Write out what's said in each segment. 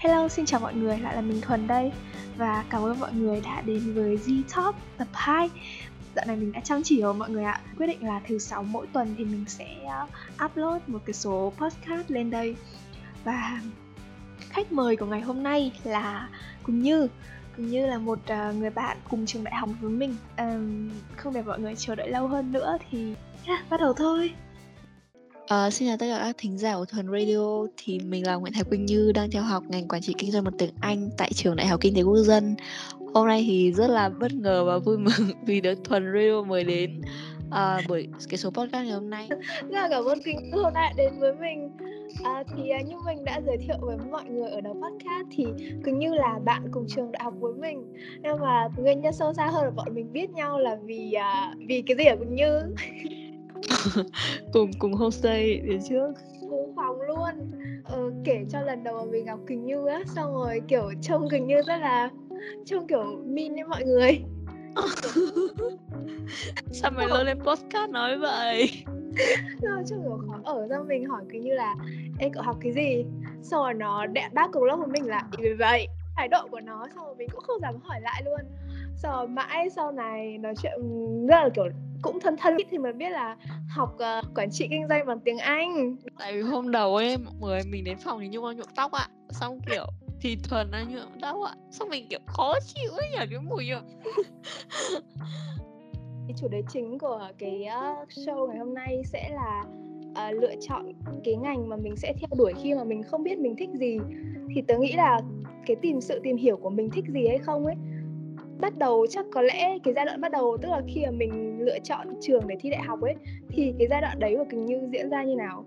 Hello, xin chào mọi người, lại là mình Thuần đây. Và cảm ơn mọi người đã đến với Z Talk tập 2 Dạo này mình đã chăm chỉ rồi mọi người ạ. Quyết định là thứ sáu mỗi tuần thì mình sẽ ờ, upload một cái số podcast lên đây. Và khách mời của ngày hôm nay là Cùng Như. Cùng Như là một ờ, người bạn cùng trường đại học với mình. À, Không để mọi người chờ đợi lâu hơn nữa thì à, bắt đầu thôi. Uh, xin chào tất cả các thính giả của Thuần Radio thì mình là Nguyễn Thái Quỳnh Như đang theo học ngành quản trị kinh doanh một tiếng Anh tại trường Đại học Kinh tế Quốc dân. Hôm nay thì rất là bất ngờ và vui mừng vì được Thuần Radio mời đến uh, buổi cái số podcast ngày hôm nay. Rất là cảm ơn Quỳnh Như hôm nay đến với mình. Ờ, à, thì như mình đã giới thiệu với mọi người ở đầu podcast thì cứ Như là bạn cùng trường đại học với mình. Nhưng mà nguyên nhân sâu xa hơn là bọn mình biết nhau là vì à, vì cái gì ở Quỳnh Như. cùng cùng homestay đến trước. Cùng phòng luôn. Ờ, kể cho lần đầu mà mình gặp Quỳnh Như á xong rồi kiểu trông Quỳnh Như rất là trông kiểu min với mọi người. Sao mày lên lên postcard nói vậy? Rồi trông kiểu khó ở ra mình hỏi Quỳnh Như là Ê cậu học cái gì? Xong rồi nó đáp cùng lớp với mình là vì vậy thái độ của nó xong rồi mình cũng không dám hỏi lại luôn. Rồi mãi sau này nói chuyện rất là kiểu cũng thân thân thì mới biết là học uh, quản trị kinh doanh bằng tiếng Anh. Tại vì hôm đầu ấy mọi người mình đến phòng thì nhung nhuộm tóc ạ. Xong kiểu thì thuần là nhuộm tóc ạ. Xong mình kiểu khó chịu ấy nhỉ cái mùi nhuộm. Cái chủ đề chính của cái uh, show ngày hôm nay sẽ là uh, lựa chọn cái ngành mà mình sẽ theo đuổi khi mà mình không biết mình thích gì. Thì tớ nghĩ là cái tìm sự tìm hiểu của mình thích gì hay không ấy. Bắt đầu chắc có lẽ cái giai đoạn bắt đầu tức là khi mà mình lựa chọn trường để thi đại học ấy thì cái giai đoạn đấy của Quỳnh Như diễn ra như nào?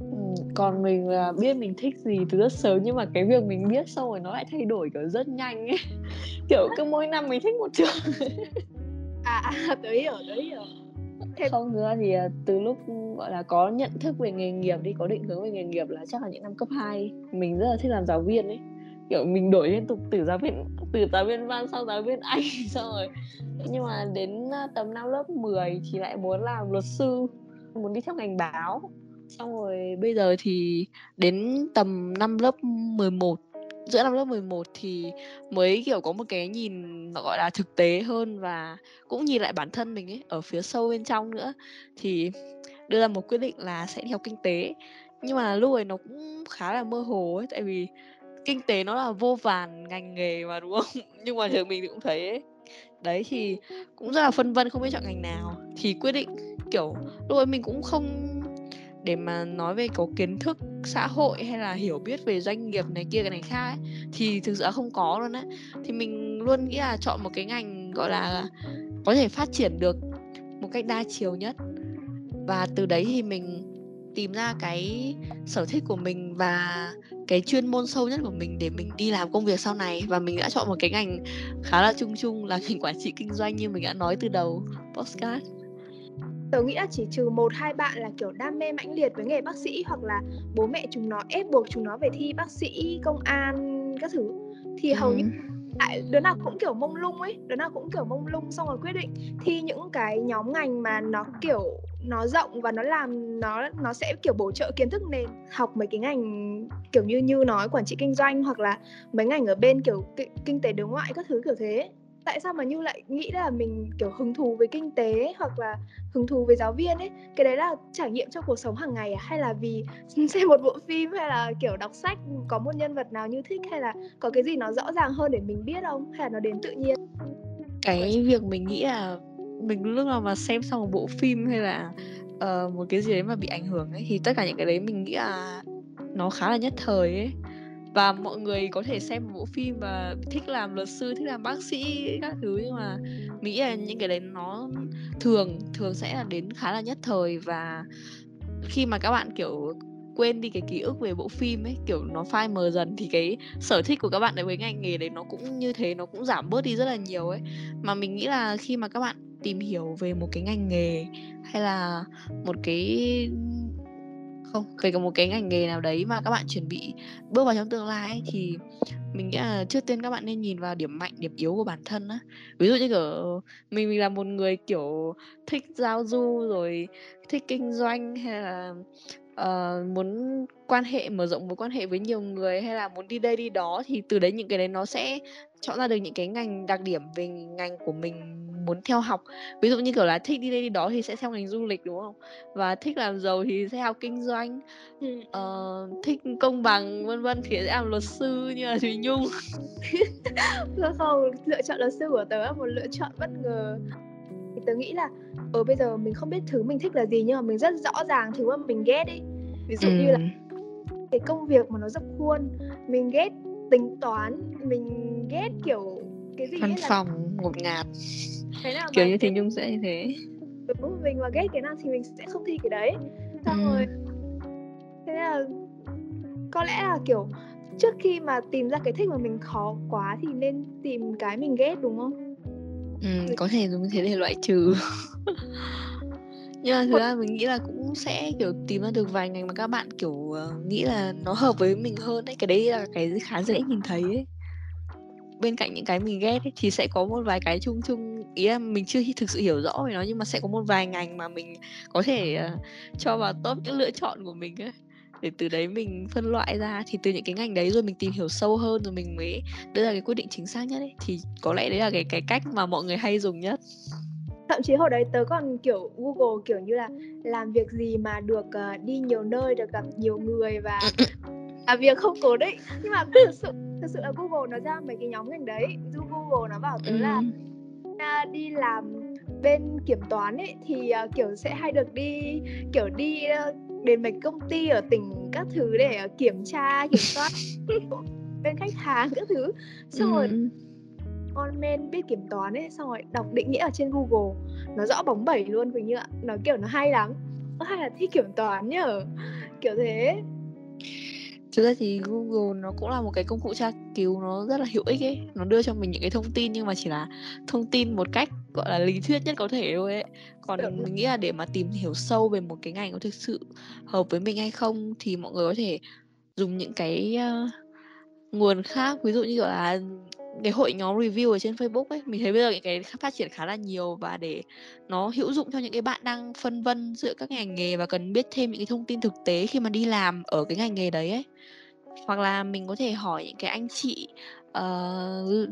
Ừ, còn mình là biết mình thích gì từ rất sớm nhưng mà cái việc mình biết xong rồi nó lại thay đổi kiểu rất nhanh ấy. Kiểu cứ mỗi năm mình thích một trường. À, à tớ hiểu tớ hiểu. Thế... không nữa thì à, từ lúc gọi là có nhận thức về nghề nghiệp đi có định hướng về nghề nghiệp là chắc là những năm cấp 2 mình rất là thích làm giáo viên ấy kiểu mình đổi liên tục từ giáo viên từ giáo viên văn sang giáo viên anh xong rồi nhưng mà đến tầm năm lớp 10 thì lại muốn làm luật sư muốn đi theo ngành báo. Xong rồi bây giờ thì đến tầm năm lớp 11 giữa năm lớp 11 thì mới kiểu có một cái nhìn nó gọi là thực tế hơn và cũng nhìn lại bản thân mình ấy ở phía sâu bên trong nữa. Thì đưa ra một quyết định là sẽ đi học kinh tế. Nhưng mà lúc ấy nó cũng khá là mơ hồ ấy tại vì kinh tế nó là vô vàn ngành nghề mà đúng không? Nhưng mà trường mình thì cũng thấy ấy. đấy thì cũng rất là phân vân không biết chọn ngành nào. Thì quyết định kiểu lúc ấy mình cũng không để mà nói về có kiến thức xã hội hay là hiểu biết về doanh nghiệp này kia cái này khác ấy, thì thực sự là không có luôn á. Thì mình luôn nghĩ là chọn một cái ngành gọi là có thể phát triển được một cách đa chiều nhất. Và từ đấy thì mình tìm ra cái sở thích của mình và cái chuyên môn sâu nhất của mình để mình đi làm công việc sau này. Và mình đã chọn một cái ngành khá là chung chung là ngành quản trị kinh doanh như mình đã nói từ đầu postcard tớ nghĩ là chỉ trừ một hai bạn là kiểu đam mê mãnh liệt với nghề bác sĩ hoặc là bố mẹ chúng nó ép buộc chúng nó về thi bác sĩ công an các thứ. Thì hầu như tại đứa nào cũng kiểu mông lung ấy đứa nào cũng kiểu mông lung xong rồi quyết định thi những cái nhóm ngành mà nó kiểu nó rộng và nó làm nó nó sẽ kiểu bổ trợ kiến thức nền học mấy cái ngành kiểu như như nói quản trị kinh doanh hoặc là mấy ngành ở bên kiểu kinh tế đối ngoại các thứ kiểu thế tại sao mà như lại nghĩ là mình kiểu hứng thú với kinh tế hoặc là hứng thú với giáo viên ấy? Cái đấy là trải nghiệm trong cuộc sống hàng ngày à? Hay là vì xem một bộ phim hay là kiểu đọc sách có một nhân vật nào như thích hay là có cái gì nó rõ ràng hơn để mình biết không? Hay là nó đến tự nhiên? Cái việc mình nghĩ là mình lúc nào mà xem xong một bộ phim hay là uh, một cái gì đấy mà bị ảnh hưởng ấy thì tất cả những cái đấy mình nghĩ là nó khá là nhất thời ấy và mọi người có thể xem một bộ phim và thích làm luật sư, thích làm bác sĩ các thứ, nhưng mà mình nghĩ là những cái đấy nó thường thường sẽ là đến khá là nhất thời. Và khi mà các bạn, kiểu, quên đi cái ký ức về bộ phim ấy, kiểu, nó phai mờ dần thì cái sở thích của các bạn đối với ngành nghề đấy nó cũng như thế, nó cũng giảm bớt đi rất là nhiều ấy. Mà mình nghĩ là khi mà các bạn tìm hiểu về một cái ngành nghề hay là một cái không. Về một cái ngành nghề nào đấy mà các bạn chuẩn bị bước vào trong tương lai ấy, thì mình nghĩ là trước tiên các bạn nên nhìn vào điểm mạnh điểm yếu của bản thân á. Ví dụ như kiểu mình mình là một người kiểu thích giao du rồi thích kinh doanh hay là ờ, muốn quan hệ mở rộng mối quan hệ với nhiều người hay là muốn đi đây đi đó thì từ đấy những cái đấy nó sẽ chọn ra được những cái ngành đặc điểm về ngành của mình muốn theo học. Ví dụ như kiểu là thích đi đây đi đó thì sẽ theo ngành du lịch đúng không? Và thích làm giàu thì sẽ học kinh doanh. Ừ. ờ, thích công bằng vân vân thì sẽ làm luật sư như là thùy nhung. Không lựa chọn luật sư của tớ là một lựa chọn bất ngờ tớ nghĩ là ở ờ, bây giờ mình không biết thứ mình thích là gì nhưng mà mình rất rõ ràng thứ mà mình ghét ấy ví dụ ừ. như là cái công việc mà nó dập khuôn mình ghét tính toán mình ghét kiểu cái gì văn là phòng ngột ngạt. Kiểu như thì nhung sẽ như thế. Đúng mình mà ghét cái nào thì mình sẽ không thi cái đấy. Xong ừ. rồi thế là có lẽ là kiểu trước khi mà tìm ra cái thích mà mình khó quá thì nên tìm cái mình ghét đúng không ừ, có thể dùng thế để loại trừ. nhưng mà thực ra mình nghĩ là cũng sẽ kiểu tìm ra được vài ngành mà các bạn kiểu uh, nghĩ là nó hợp với mình hơn đấy cái đấy là cái khá dễ nhìn thấy ấy. Bên cạnh những cái mình ghét ấy, thì sẽ có một vài cái chung chung ý là mình chưa thực sự hiểu rõ về nó nhưng mà sẽ có một vài ngành mà mình có thể uh, cho vào top những lựa chọn của mình ấy để từ đấy mình phân loại ra thì từ những cái ngành đấy rồi mình tìm hiểu sâu hơn rồi mình mới đưa ra cái quyết định chính xác nhất ấy. Thì có lẽ đấy là cái cái cách mà mọi người hay dùng nhất. Thậm chí hồi đấy tớ còn kiểu google kiểu như là làm việc gì mà được uh, đi nhiều nơi được gặp nhiều người và à, việc không cố định. Nhưng mà thực sự thực sự là google nó ra mấy cái nhóm ngành đấy. Dù google nó bảo tớ ừ. là uh, đi làm bên kiểm toán ấy thì uh, kiểu sẽ hay được đi kiểu đi uh, đến mấy công ty ở tỉnh các thứ để uh, kiểm tra kiểm soát bên khách hàng các thứ. Xong ừ. rồi on men biết kiểm toán ấy xong rồi đọc định nghĩa ở trên google nó rõ bóng bẩy luôn Quỳnh như ạ. Nó kiểu nó hay lắm. Hay là thi kiểm toán nhở? Kiểu thế thực ra thì Google nó cũng là một cái công cụ tra cứu nó rất là hữu ích ấy. Nó đưa cho mình những cái thông tin nhưng mà chỉ là thông tin một cách gọi là lý thuyết nhất có thể thôi ấy. Còn ừ. mình nghĩ là để mà tìm hiểu sâu về một cái ngành có thực sự hợp với mình hay không thì mọi người có thể dùng những cái uh, nguồn khác. Ví dụ như kiểu là cái hội nhóm review ở trên Facebook ấy mình thấy bây giờ những cái phát triển khá là nhiều và để nó hữu dụng cho những cái bạn đang phân vân giữa các ngành nghề và cần biết thêm những cái thông tin thực tế khi mà đi làm ở cái ngành nghề đấy ấy. Hoặc là mình có thể hỏi những cái anh chị uh,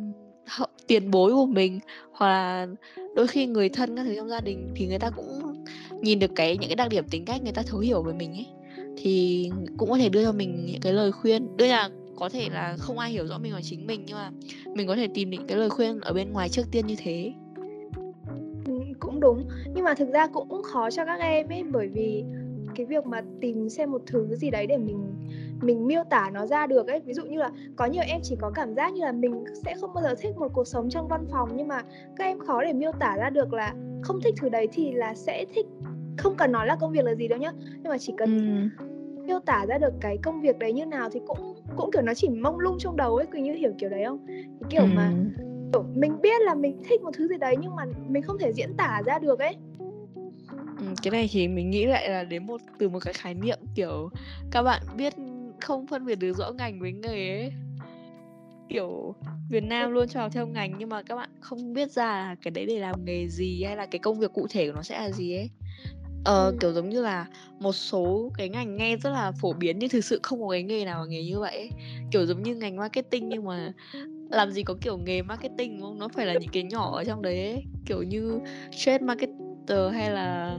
tiền bối của mình hoặc là đôi khi người thân các thứ trong gia đình thì người ta cũng nhìn được cái những cái đặc điểm tính cách người ta thấu hiểu về mình ấy. Thì cũng có thể đưa cho mình những cái lời khuyên. Đưa là có thể là không ai hiểu rõ mình ngoài chính mình nhưng mà mình có thể tìm những cái lời khuyên ở bên ngoài trước tiên như thế. Ừ, cũng đúng. Nhưng mà thực ra cũng khó cho các em ấy bởi vì cái việc mà tìm xem một thứ gì đấy để mình mình miêu tả nó ra được ấy. Ví dụ như là có nhiều em chỉ có cảm giác như là mình sẽ không bao giờ thích một cuộc sống trong văn phòng nhưng mà các em khó để miêu tả ra được là không thích thứ đấy thì là sẽ thích không cần nói là công việc là gì đâu nhá. Nhưng mà chỉ cần ừ. miêu tả ra được cái công việc đấy như nào thì cũng cũng kiểu nó chỉ mông lung trong đầu ấy Quỳnh như hiểu kiểu đấy không? Cái kiểu ừ. mà kiểu mình biết là mình thích một thứ gì đấy nhưng mà mình không thể diễn tả ra được ấy. Ừ, cái này thì mình nghĩ lại là đến một từ một cái khái niệm kiểu các bạn biết không phân biệt được rõ ngành với nghề ấy. Kiểu Việt Nam luôn cho học theo ngành nhưng mà các bạn không biết ra là cái đấy để làm nghề gì hay là cái công việc cụ thể của nó sẽ là gì ấy Ờ, kiểu, giống như là một số cái ngành nghe rất là phổ biến nhưng thực sự không có cái nghề nào là nghề như vậy ấy. Kiểu, giống như ngành marketing nhưng mà làm gì có, kiểu, nghề marketing, đúng không? Nó phải là những cái nhỏ ở trong đấy ấy, kiểu như trade marketer hay là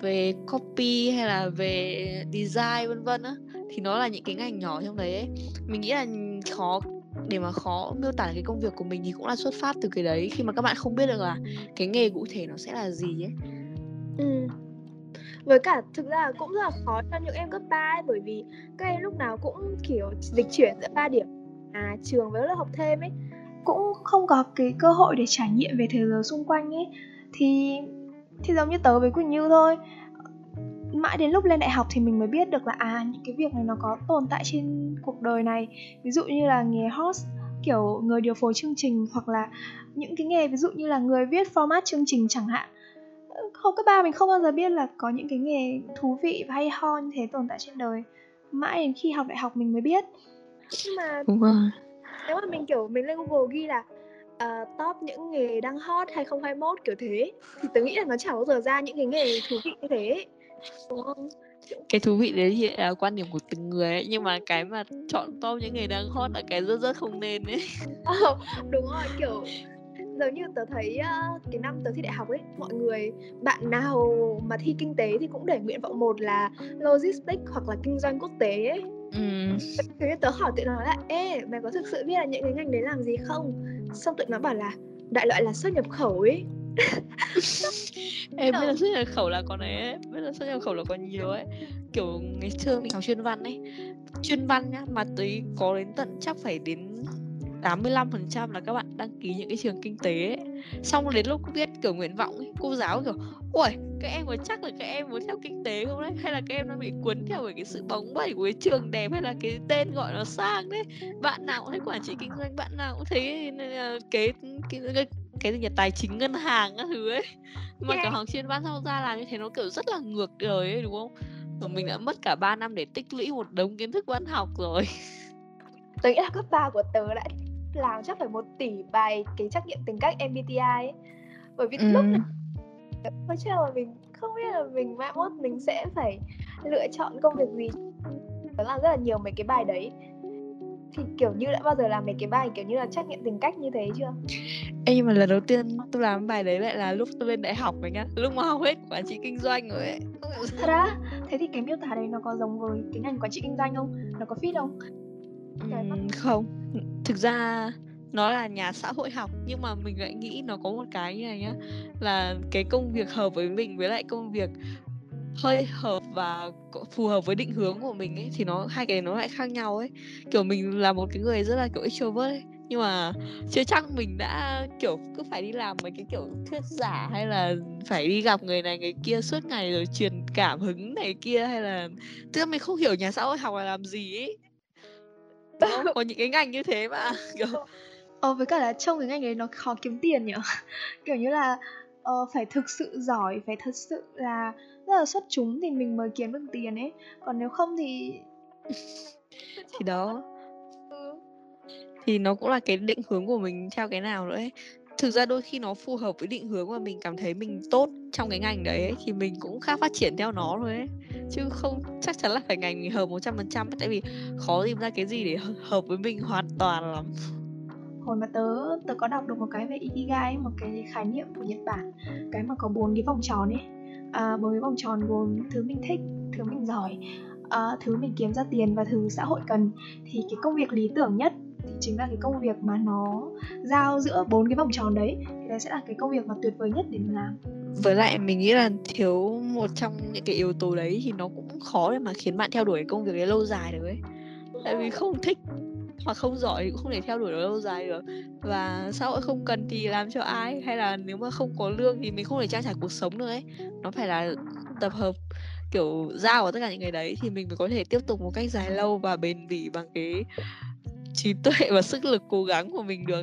về copy hay là về design vân vân á, thì nó là những cái ngành nhỏ trong đấy ấy. Mình nghĩ là khó để mà khó miêu tả cái công việc của mình thì cũng là xuất phát từ cái đấy, khi mà các bạn không biết được là cái nghề cụ thể nó sẽ là gì ấy. Ừm. Với cả thực ra cũng rất là khó cho những em cấp 3 ấy, bởi vì các em lúc nào cũng, kiểu, dịch chuyển giữa ba điểm à, trường với lớp học thêm ấy, cũng không có cái cơ hội để trải nghiệm về thế giới xung quanh ấy. Thì thì giống như tớ với Quỳnh Như thôi. Mãi đến lúc lên đại học thì mình mới biết được là à những cái việc này nó có tồn tại trên cuộc đời này. Ví dụ như là nghề host, kiểu người điều phối chương trình hoặc là những cái nghề ví dụ như là người viết format chương trình chẳng hạn không cấp ba mình không bao giờ biết là có những cái nghề thú vị và hay ho như thế tồn tại trên đời. Mãi đến khi học đại học mình mới biết. Nhưng mà Đúng rồi. nếu mà mình kiểu mình lên google ghi là uh, top những nghề đang hot 2021 kiểu thế thì tớ nghĩ là nó chẳng bao giờ ra những cái nghề thú vị như thế đúng không? Cái thú vị đấy thì là quan điểm của từng người ấy nhưng mà cái mà chọn top những người đang hot là cái rất rất không nên ấy. Ờ, đúng rồi kiểu giống như tớ thấy uh, cái năm tớ thi đại học ấy mọi người bạn nào mà thi kinh tế thì cũng để nguyện vọng một là logistics hoặc là kinh doanh quốc tế ấy. Ừ. thế tớ hỏi tụi nó là ê mày có thực sự biết là những cái ngành đấy làm gì không? Xong tụi nó bảo là đại loại là xuất nhập khẩu ấy. Em biết là xuất nhập khẩu là còn ấy biết là xuất nhập khẩu là còn nhiều ấy. Kiểu ngày xưa mình học chuyên văn ấy. Chuyên văn nhá mà tới có đến tận chắc phải đến 85% là các bạn đăng ký những cái trường kinh tế ấy. Xong đến lúc viết kiểu nguyện vọng ấy, cô giáo kiểu Ôi, các em có chắc là các em muốn theo kinh tế không đấy? Hay là các em đang bị cuốn theo bởi cái sự bóng bẩy của cái trường đẹp hay là cái tên gọi nó sang đấy? Bạn nào cũng thấy quản trị kinh doanh, bạn nào cũng thấy cái cái cái, cái gì nhỉ? Tài chính ngân hàng các thứ ấy. Mà kiểu học chuyên văn sau ra làm như thế nó kiểu rất là ngược đời ấy đúng không? Mà mình đã mất cả 3 năm để tích lũy một đống kiến thức văn học rồi. Tớ nghĩ là cấp 3 của tớ đã làm chắc phải một tỷ bài cái trắc nghiệm tính cách MBTI ấy. Bởi vì ừ. lúc nào Nói chung là mình không biết là mình mai mốt mình sẽ phải lựa chọn công việc gì. Tớ làm rất là nhiều mấy cái bài đấy. Thì kiểu như đã bao giờ làm mấy cái bài kiểu như là trắc nghiệm tính cách như thế chưa? Ê, nhưng mà lần đầu tiên tôi làm bài đấy lại là lúc tôi lên đại học rồi nhá. Lúc mà học hết quản trị kinh doanh rồi ấy. Thật á? Thế thì cái miêu tả đấy nó có giống với cái ngành quản trị kinh doanh không? Nó có fit không uhm, không. Thực ra nó là nhà xã hội học nhưng mà mình lại nghĩ nó có một cái như này nhá là cái công việc hợp với mình với lại công việc hơi hợp và phù hợp với định hướng của mình ấy thì nó hai cái nó lại khác nhau ấy. Kiểu mình là một cái người rất là kiểu extrovert ấy nhưng mà chưa chắc mình đã kiểu cứ phải đi làm mấy cái kiểu thuyết giả hay là phải đi gặp người này người kia suốt ngày rồi truyền cảm hứng này kia hay là tức là mình không hiểu nhà xã hội học là làm gì ấy không? có những cái ngành như thế mà kiểu ờ với cả là trong cái ngành đấy nó khó kiếm tiền nhỉ kiểu như là uh, phải thực sự giỏi phải thật sự là rất là xuất chúng thì mình mới kiếm được tiền ấy còn nếu không thì thì đó ừ. thì nó cũng là cái định hướng của mình theo cái nào nữa ấy thực ra đôi khi nó phù hợp với định hướng mà mình cảm thấy mình tốt trong cái ngành đấy ấy, thì mình cũng khác phát triển theo nó rồi ấy. Chứ không chắc chắn là phải ngành mình hợp một trăm phần trăm tại vì khó tìm ra cái gì để hợp với mình hoàn toàn lắm. Hồi mà tớ tớ có đọc được một cái về ikigai một cái khái niệm của Nhật Bản cái mà có bốn cái vòng tròn ấy. À, bốn cái vòng tròn gồm thứ mình thích thứ mình giỏi à, thứ mình kiếm ra tiền và thứ xã hội cần. Thì cái công việc lý tưởng nhất thì chính là cái công việc mà nó giao giữa bốn cái vòng tròn đấy. Thì đấy sẽ là cái công việc mà tuyệt vời nhất để mình làm. Với lại mình nghĩ là thiếu một trong những cái yếu tố đấy thì nó cũng khó để mà khiến bạn theo đuổi công việc đấy lâu dài được ấy. Tại vì không thích hoặc không giỏi thì cũng không thể theo đuổi lâu dài được. Và xã hội không cần thì làm cho ai? Hay là nếu mà không có lương thì mình không thể trang trải cuộc sống được ấy. Nó phải là tập hợp, kiểu, giao vào tất cả những cái đấy thì mình mới có thể tiếp tục một cách dài lâu và bền bỉ bằng cái trí tuệ và sức lực cố gắng của mình được.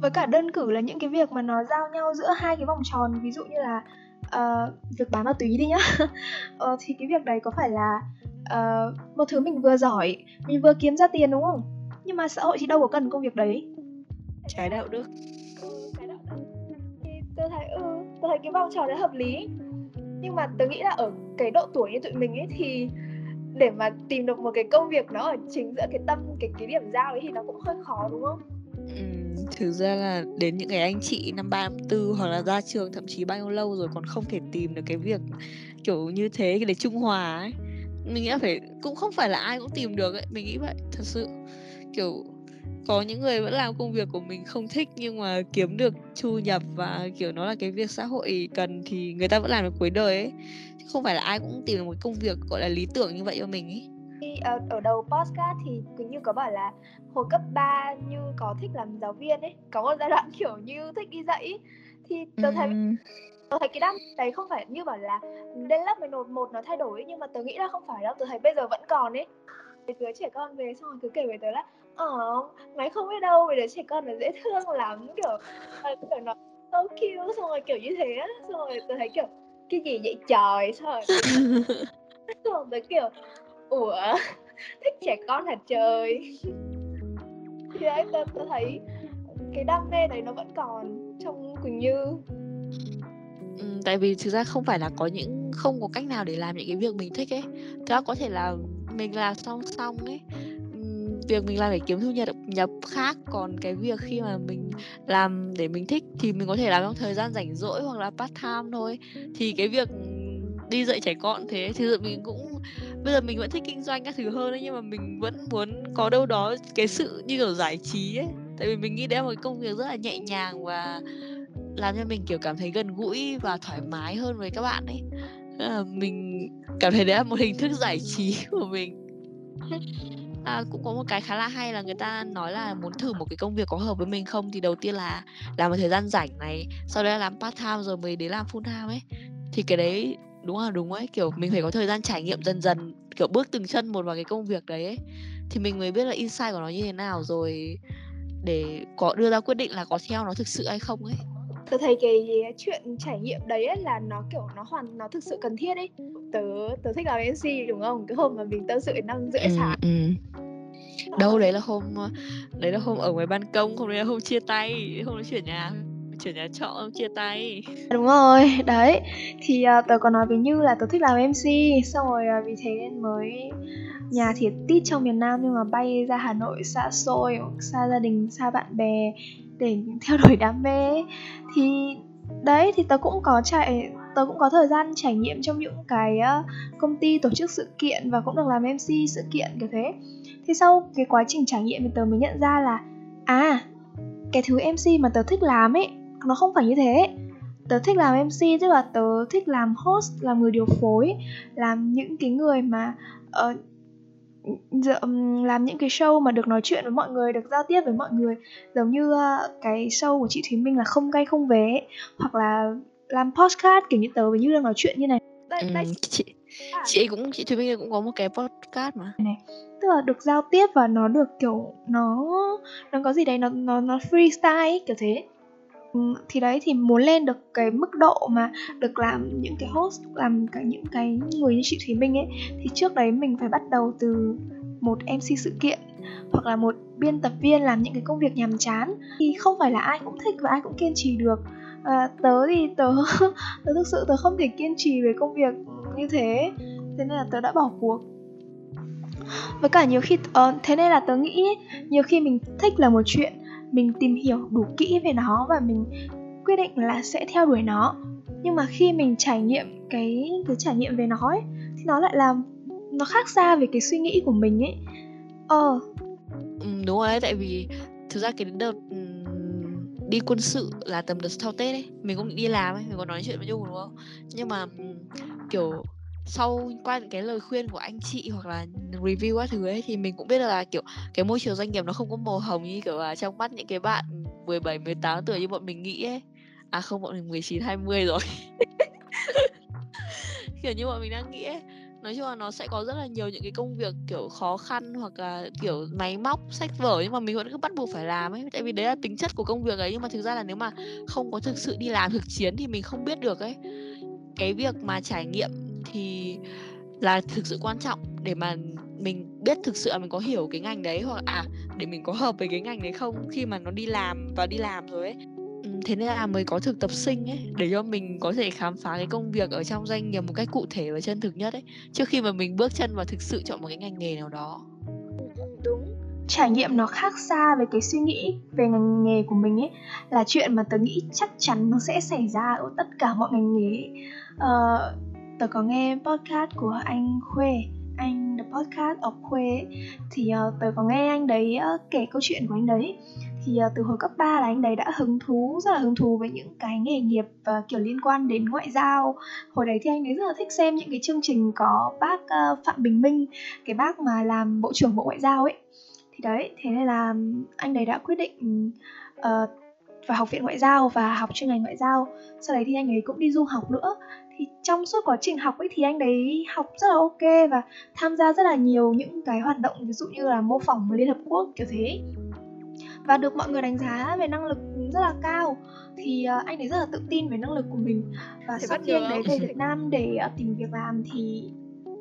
Với cả đơn cử là những cái việc mà nó giao nhau giữa hai cái vòng tròn ví dụ như là uh, việc bán ma túy đi nhá. Uh, thì cái việc đấy có phải là uh, một thứ mình vừa giỏi mình vừa kiếm ra tiền đúng không? Nhưng mà xã hội thì đâu có cần công việc đấy. Trái đạo đức. Thì tôi thấy ừ tôi thấy cái vòng tròn đấy hợp lý. Nhưng mà tôi nghĩ là ở cái độ tuổi như tụi mình ấy thì để mà tìm được một cái công việc nó ở chính giữa cái tâm cái cái điểm giao ấy thì nó cũng hơi khó đúng không? Ừ, thực ra là đến những cái anh chị năm ba năm tư hoặc là ra trường thậm chí bao nhiêu lâu rồi còn không thể tìm được cái việc kiểu như thế để trung hòa ấy. Mình nghĩ là phải cũng không phải là ai cũng tìm được ấy mình nghĩ vậy. Thật sự kiểu có những người vẫn làm công việc của mình không thích nhưng mà kiếm được thu nhập và kiểu nó là cái việc xã hội cần thì người ta vẫn làm được cuối đời ấy không phải là ai cũng tìm được một công việc gọi là lý tưởng như vậy cho mình ấy ở, ở đầu podcast thì cứ như có bảo là hồi cấp 3 như có thích làm giáo viên ấy có một giai đoạn kiểu như thích đi dạy ấy. thì tôi thấy uhm. tôi thấy cái đam đấy không phải như bảo là đến lớp 11 một nó thay đổi ấy, nhưng mà tôi nghĩ là không phải đâu tôi thấy bây giờ vẫn còn ấy đứa trẻ con về xong rồi cứ kể với tớ là ờ mày không biết đâu vì đứa trẻ con nó dễ thương lắm kiểu kiểu nó so cute xong rồi kiểu như thế á xong rồi tôi thấy kiểu cái gì vậy? Trời sao rồi tôi kiểu ủa thích trẻ con hả trời? Thì đấy tôi, tôi thấy cái đam mê đấy nó vẫn còn trong Quỳnh Như. Ừ, tại vì thực ra không phải là có những không có cách nào để làm những cái việc mình thích ấy. Ra có thể là mình làm song song ấy việc mình làm để kiếm thu nhập nhập khác, còn cái việc khi mà mình làm để mình thích thì mình có thể làm trong thời gian rảnh rỗi hoặc là part time thôi. Thì cái việc đi dạy trẻ con thế, thì giờ mình cũng, bây giờ mình vẫn thích kinh doanh các thứ hơn ấy nhưng mà mình vẫn muốn có đâu đó cái sự như kiểu giải trí ấy. Tại vì mình nghĩ đấy là một cái công việc rất là nhẹ nhàng và làm cho mình, kiểu, cảm thấy gần gũi và thoải mái hơn với các bạn ấy. Là mình cảm thấy đấy là một hình thức giải trí của mình. à, cũng có một cái khá là hay là người ta nói là muốn thử một cái công việc có hợp với mình không? Thì đầu tiên là làm một thời gian rảnh này sau đó là làm part time rồi mới đến làm full time ấy. Thì cái đấy đúng là đúng ấy kiểu mình phải có thời gian trải nghiệm dần dần kiểu bước từng chân một vào cái công việc đấy ấy. thì mình mới biết là insight của nó như thế nào rồi để có đưa ra quyết định là có theo nó thực sự hay không ấy tớ thấy cái chuyện trải nghiệm đấy ấy là nó kiểu nó hoàn nó thực sự cần thiết ấy. Tớ tớ thích làm mc đúng không? Cái hôm mà mình tâm sự năm rưỡi ừ, sáng. ừ. đâu đấy là hôm đấy là hôm ở ngoài ban công hôm đấy là hôm chia tay. Hôm đấy chuyển nhà chuyển nhà trọ chia tay. Đúng rồi đấy. Thì uh, tớ có nói với như là tớ thích làm mc xong rồi uh, vì thế nên mới nhà thì tít trong miền nam nhưng mà bay ra hà nội xa xôi xa gia đình xa bạn bè để theo đuổi đam mê thì đấy thì tớ cũng có chạy tớ cũng có thời gian trải nghiệm trong những cái ờ, công ty tổ chức sự kiện và cũng được làm mc sự kiện kiểu thế. Thì sau cái quá trình trải nghiệm thì tớ mới nhận ra là à cái thứ mc mà tớ thích làm ấy nó không phải như thế. Tớ thích làm mc tức là tớ thích làm host làm người điều phối làm những cái người mà uh, làm những cái show mà được nói chuyện với mọi người được giao tiếp với mọi người giống như uh, cái show của chị Thúy Minh là không cay không vé hoặc là làm podcast kiểu như tớ với như đang nói chuyện như này đây, ừ, đây. chị à. chị cũng chị Thúy Minh cũng có một cái podcast mà này tức là được giao tiếp và nó được kiểu nó nó có gì đấy nó nó nó freestyle ấy, kiểu thế thì đấy thì muốn lên được cái mức độ mà được làm những cái host làm cả những cái người như chị Thúy Minh ấy thì trước đấy mình phải bắt đầu từ một MC sự kiện hoặc là một biên tập viên làm những cái công việc nhàm chán. Thì không phải là ai cũng thích và ai cũng kiên trì được. À, tớ thì tớ tớ thực sự tớ không thể kiên trì về công việc như thế thế nên là tớ đã bỏ cuộc. Với cả nhiều khi uh, thế nên là tớ nghĩ nhiều khi mình thích là một chuyện mình tìm hiểu đủ kỹ về nó và mình quyết định là sẽ theo đuổi nó. Nhưng mà khi mình trải nghiệm cái cái trải nghiệm về nó ấy thì nó lại là nó khác xa về cái suy nghĩ của mình ấy. Ờ. Ừ, đúng rồi đấy tại vì thực ra cái đợt ừ, đi quân sự là tầm đợt sau tết ấy mình cũng đi làm ấy mình có nói chuyện với nhung đúng không? Nhưng mà ừ, kiểu sau qua những cái lời khuyên của anh chị hoặc là review các thứ ấy thì mình cũng biết là kiểu cái môi trường doanh nghiệp nó không có màu hồng như kiểu là trong mắt những cái bạn 17 18 tuổi như bọn mình nghĩ ấy. À không, bọn mình 19 20 rồi. kiểu như bọn mình đang nghĩ ấy nói chung là nó sẽ có rất là nhiều những cái công việc kiểu khó khăn hoặc là kiểu máy móc, sách vở nhưng mà mình vẫn cứ bắt buộc phải làm ấy tại vì đấy là tính chất của công việc ấy nhưng mà thực ra là nếu mà không có thực sự đi làm thực chiến thì mình không biết được ấy cái việc mà trải nghiệm thì là thực sự quan trọng để mà mình biết thực sự là mình có hiểu cái ngành đấy hoặc à để mình có hợp với cái ngành đấy không khi mà nó đi làm và đi làm rồi ấy. Ừ, thế nên là mới có thực tập sinh ấy để cho mình có thể khám phá cái công việc ở trong doanh nghiệp một cách cụ thể và chân thực nhất ấy trước khi mà mình bước chân vào thực sự chọn một cái ngành nghề nào đó. Đúng. Trải nghiệm nó khác xa với cái suy nghĩ về ngành nghề của mình ấy là chuyện mà tớ nghĩ chắc chắn nó sẽ xảy ra ở tất cả mọi ngành nghề uh, tớ có nghe podcast của anh Khuê anh The Podcast of Khuê thì uh, tớ có nghe anh đấy uh, kể câu chuyện của anh đấy. Thì uh, từ hồi cấp 3 là anh đấy đã hứng thú rất là hứng thú với những cái nghề nghiệp uh, kiểu liên quan đến ngoại giao. Hồi đấy thì anh ấy rất là thích xem những cái chương trình có bác uh, Phạm Bình Minh cái bác mà làm bộ trưởng bộ ngoại giao ấy. Thì đấy thế nên là anh đấy đã quyết định uh, vào học viện ngoại giao và học chuyên ngành ngoại giao. Sau đấy thì anh ấy cũng đi du học nữa thì trong suốt quá trình học ấy thì anh đấy học rất là ok và tham gia rất là nhiều những cái hoạt động ví dụ như là mô phỏng liên hợp quốc kiểu thế. Và được mọi người đánh giá về năng lực rất là cao. Thì uh, anh ấy rất là tự tin về năng lực của mình. Và sau khi anh đấy về Việt Nam để uh, tìm việc làm thì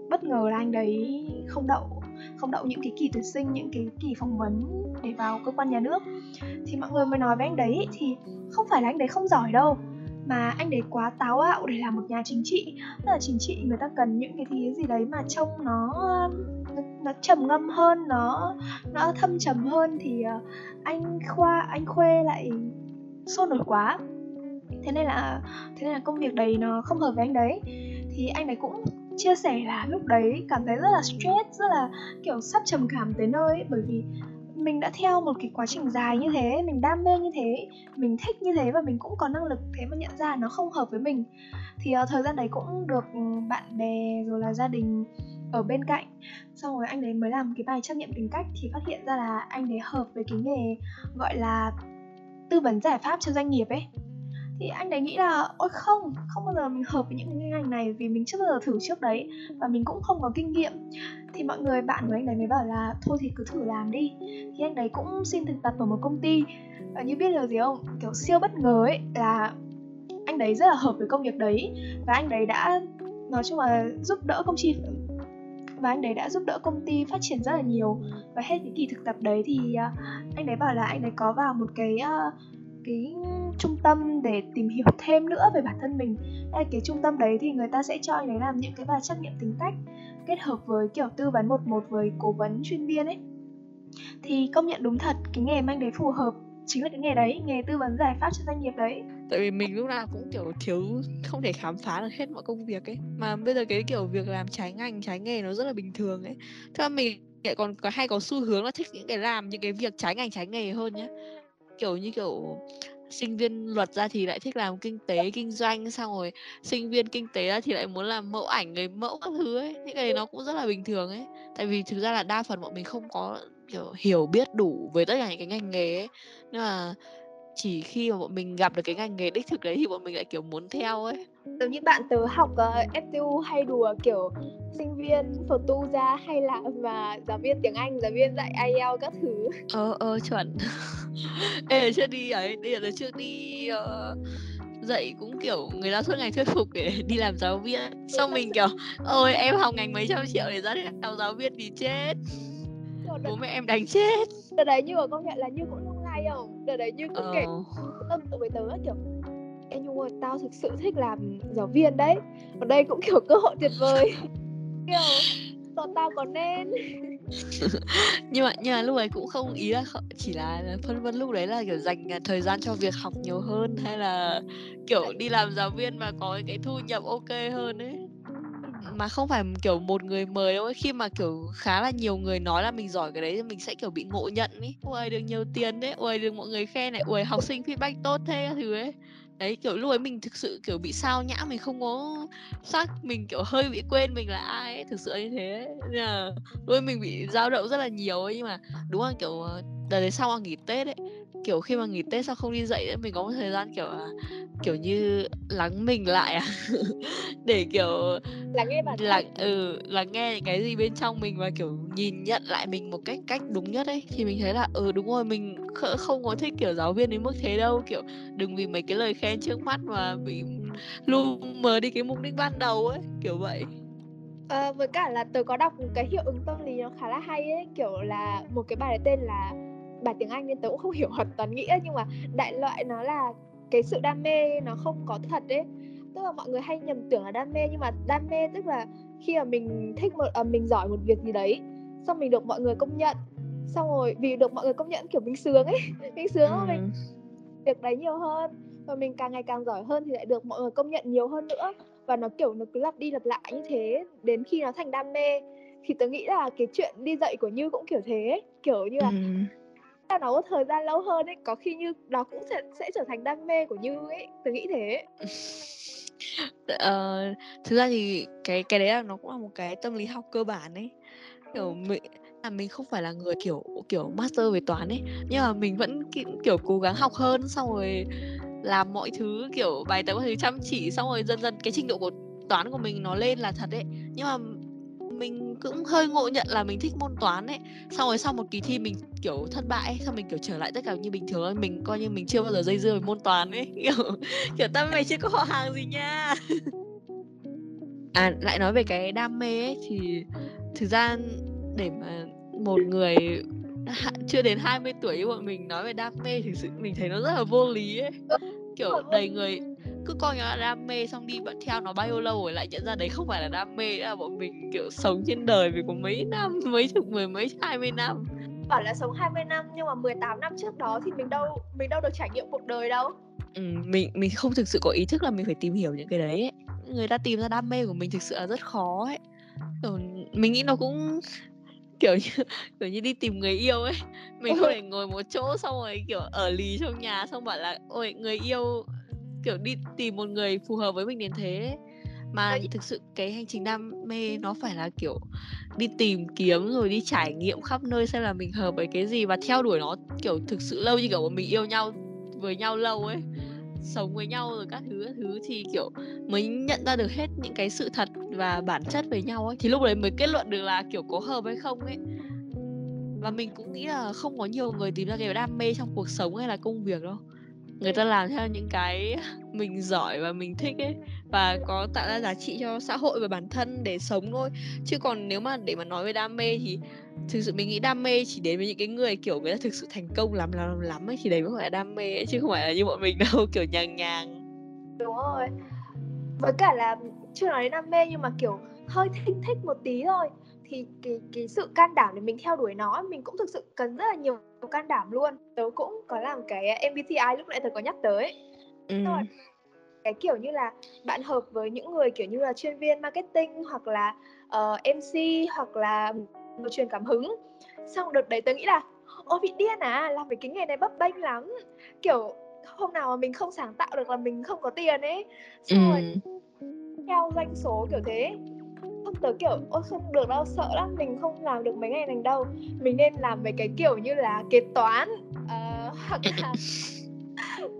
bất ngờ là anh đấy không đậu không đậu những cái kỳ tuyển sinh những cái kỳ phỏng vấn để vào cơ quan nhà nước. Thì mọi người mới nói với anh đấy thì không phải là anh đấy không giỏi đâu mà anh đấy quá táo bạo để làm một nhà chính trị. Tức là chính trị người ta cần những cái thứ gì đấy mà trông nó nó, nó trầm ngâm hơn nó nó thâm trầm hơn thì ờ, anh khoa anh khuê lại sôi nổi quá. Thế nên là thế nên là công việc đấy nó không hợp với anh đấy. Thì anh đấy cũng chia sẻ là lúc đấy cảm thấy rất là stress rất là kiểu sắp trầm cảm tới nơi ấy, bởi vì mình đã theo một cái quá trình dài như thế mình đam mê như thế mình thích như thế và mình cũng có năng lực thế mà nhận ra nó không hợp với mình. Thì uh, thời gian đấy cũng được ừ, bạn bè rồi là gia đình ở bên cạnh xong rồi anh đấy mới làm cái bài trắc nghiệm tính cách thì phát hiện ra là anh đấy hợp với cái nghề gọi là tư vấn giải pháp cho doanh nghiệp ấy thì anh đấy nghĩ là ôi không không bao giờ mình hợp với những cái ngành này vì mình chưa bao giờ thử trước đấy và mình cũng không có kinh nghiệm. Thì mọi người bạn của anh đấy mới bảo là thôi thì cứ thử làm đi. Thì anh đấy cũng xin thực tập ở một công ty. Và như biết điều gì không? Kiểu siêu bất ngờ ấy là anh đấy rất là hợp với công việc đấy và anh đấy đã nói chung là giúp đỡ công ty và anh đấy đã giúp đỡ công ty phát triển rất là nhiều. Và hết cái kỳ thực tập đấy thì à, anh đấy bảo là anh đấy có vào một cái uh, cái trung tâm để tìm hiểu thêm nữa về bản thân mình. Đây, cái trung tâm đấy thì người ta sẽ cho anh ấy làm những cái bài trắc nghiệm tính cách kết hợp với kiểu tư vấn một một với cố vấn chuyên viên ấy. Thì công nhận đúng thật cái nghề manh đấy phù hợp chính là cái nghề đấy nghề tư vấn giải pháp cho doanh nghiệp đấy. Tại vì mình lúc nào cũng kiểu thiếu không thể khám phá được hết mọi công việc ấy. Mà bây giờ cái kiểu việc làm trái ngành trái nghề nó rất là bình thường ấy. Thế mà mình lại còn có hay có xu hướng là thích những cái làm những cái việc trái ngành trái nghề hơn nhé kiểu như kiểu sinh viên luật ra thì lại thích làm kinh tế, kinh doanh, xong rồi sinh viên kinh tế ra thì lại muốn làm mẫu ảnh người mẫu các thứ ấy. Những cái đấy nó cũng rất là bình thường ấy. Tại vì thực ra là đa phần bọn mình không có, kiểu, hiểu biết đủ về tất cả những cái ngành nghề ấy. Nhưng mà chỉ khi mà bọn mình gặp được cái ngành nghề đích thực đấy thì bọn mình lại kiểu muốn theo ấy. Giống như bạn tớ học uh, FTU hay đùa kiểu sinh viên phổ tu ra hay là mà giáo viên tiếng Anh giáo viên dạy IELTS các thứ. Ờ ờ chuẩn. Ê, trước đi ấy. Đi là trước đi uh, dạy cũng kiểu người ta suốt ngày thuyết phục để đi làm giáo viên. Xong mình kiểu ôi em học ngành mấy trăm triệu để ra làm giáo viên thì chết. Bố mẹ em đánh chết. đợt đấy như ở công nhận là như cũng hay không? Đợt đấy như cũng ờ. kể tâm sự với tớ kiểu Ê Nhung ơi, tao thực sự thích làm giáo viên đấy. Ở đây cũng kiểu cơ hội tuyệt vời. Kiểu, còn tao có nên. Nhưng mà nhưng mà lúc ấy cũng không ý là chỉ là phân vân lúc đấy là kiểu dành à, thời gian cho việc học nhiều hơn hay là kiểu đi làm giáo viên mà có cái thu nhập ok hơn ấy mà không phải, kiểu, một người mời đâu ấy. Khi mà, kiểu, khá là nhiều người nói là mình giỏi cái đấy thì mình sẽ, kiểu, bị ngộ nhận ấy. Ui được nhiều tiền đấy. Ui được mọi người khen này. Ui học sinh feedback tốt thế thứ ấy đấy kiểu lúc ấy mình thực sự kiểu bị sao nhã mình không có xác mình kiểu hơi bị quên mình là ai ấy thực sự như thế nên là lúc ấy mình bị dao động rất là nhiều ấy nhưng mà đúng là kiểu ờ, đợt đấy sau nghỉ tết ấy kiểu khi mà nghỉ tết sao không đi dậy ấy, mình có một thời gian kiểu là kiểu như lắng mình lại à. Để kiểu lắng nghe bản lắng ừ lắng nghe những cái gì bên trong mình và kiểu nhìn nhận lại mình một cách cách đúng nhất ấy. Thì mình thấy là ừ đúng rồi mình không có thích kiểu giáo viên đến mức thế đâu kiểu đừng vì mấy cái lời khen trước mắt mà bị lu mờ đi cái mục đích ban đầu ấy kiểu vậy. À, với cả là tớ có đọc một cái hiệu ứng tâm lý nó khá là hay ấy kiểu là một cái bài tên là bài tiếng Anh nên tớ cũng không hiểu hoàn toàn nghĩa nhưng mà đại loại nó là cái sự đam mê nó không có thật đấy tức là mọi người hay nhầm tưởng là đam mê nhưng mà đam mê tức là khi mà mình thích một à, mình giỏi một việc gì đấy xong mình được mọi người công nhận xong rồi vì được mọi người công nhận kiểu mình sướng ấy mình sướng ừ. mình việc đấy nhiều hơn và mình càng ngày càng giỏi hơn thì lại được mọi người công nhận nhiều hơn nữa. Và nó kiểu nó cứ lặp đi lặp lại như thế đến khi nó thành đam mê. Thì tớ nghĩ là cái chuyện đi dạy của như cũng kiểu thế ấy. kiểu như là ừ là nó một thời gian lâu hơn ấy. Có khi như nó cũng sẽ sẽ trở thành đam mê của như ấy. Tôi nghĩ thế ờ, thực ra thì cái cái đấy là nó cũng là một cái tâm lý học cơ bản ấy. Kiểu mình là mình không phải là người kiểu kiểu master về toán ấy. Nhưng mà mình vẫn kiểu cố gắng học hơn xong rồi làm mọi thứ kiểu bài tập thứ chăm chỉ xong rồi dần dần cái trình độ của toán của mình nó lên là thật đấy. Nhưng mà mình cũng hơi ngộ nhận là mình thích môn toán ấy. Xong rồi sau một kỳ thi mình kiểu thất bại ấy, xong mình kiểu trở lại tất cả như bình thường ấy. mình coi như mình chưa bao giờ dây dưa với môn toán ấy. Kiểu kiểu ta mày chưa có họ hàng gì nha. À lại nói về cái đam mê ấy thì thực ra để mà một người chưa đến 20 tuổi như bọn mình nói về đam mê thì sự mình thấy nó rất là vô lý ấy kiểu đầy người cứ coi nó là đam mê xong đi vẫn theo nó bao nhiêu lâu rồi lại nhận ra đấy không phải là đam mê là bọn mình kiểu sống trên đời vì có mấy năm mấy chục mười mấy hai mươi năm. Bảo là sống 20 năm nhưng mà 18 năm trước đó thì mình đâu mình đâu được trải nghiệm cuộc đời đâu. Ừ, mình mình không thực sự có ý thức là mình phải tìm hiểu những cái đấy ấy. người ta tìm ra đam mê của mình thực sự là rất khó ấy. Mình nghĩ nó cũng kiểu như kiểu như đi tìm người yêu ấy. Mình không thể ngồi một chỗ xong rồi kiểu ở lì trong nhà xong bảo là ôi người yêu kiểu đi tìm một người phù hợp với mình đến thế ấy. mà thực sự cái hành trình đam mê nó phải là kiểu đi tìm kiếm rồi đi trải nghiệm khắp nơi xem là mình hợp với cái gì và theo đuổi nó kiểu thực sự lâu như kiểu mình yêu nhau với nhau lâu ấy sống với nhau rồi các thứ các thứ thì, kiểu, mới nhận ra được hết những cái sự thật và bản chất với nhau ấy. Thì lúc đấy mới kết luận được là, kiểu, có hợp hay không ấy. Và mình cũng nghĩ là không có nhiều người tìm ra cái đam mê trong cuộc sống hay là công việc đâu người ta làm theo những cái mình giỏi và mình thích ấy, và có tạo ra giá trị cho xã hội và bản thân để sống thôi. Chứ còn nếu mà để mà nói về đam mê thì thực sự mình nghĩ đam mê chỉ đến với những cái người, kiểu, người ta thực sự thành công lắm lắm lắm ấy, thì đấy mới gọi là đam mê ấy, chứ không phải là như bọn mình đâu, kiểu nhàng nhàng đúng rồi. Với cả là chưa nói đến đam mê nhưng mà, kiểu, hơi thích thích một tí thôi. Thì cái cái sự can đảm để mình theo đuổi nó, mình cũng thực sự cần rất là nhiều can đảm luôn. Tớ cũng có làm cái MBTI lúc nãy tớ có nhắc tới ừ. rồi cái kiểu như là bạn hợp với những người kiểu như là chuyên viên marketing hoặc là uh, ờ, MC hoặc là người truyền cảm hứng. Xong đợt đấy tớ nghĩ là ô bị điên à làm về cái nghề này bấp bênh lắm. Kiểu hôm nào mà mình không sáng tạo được là mình không có tiền ấy. Xong ừ. rồi theo doanh số kiểu thế tớ kiểu ôi không được đâu sợ lắm mình không làm được mấy ngày này đâu. Mình nên làm mấy cái kiểu như là kế toán uh, hoặc là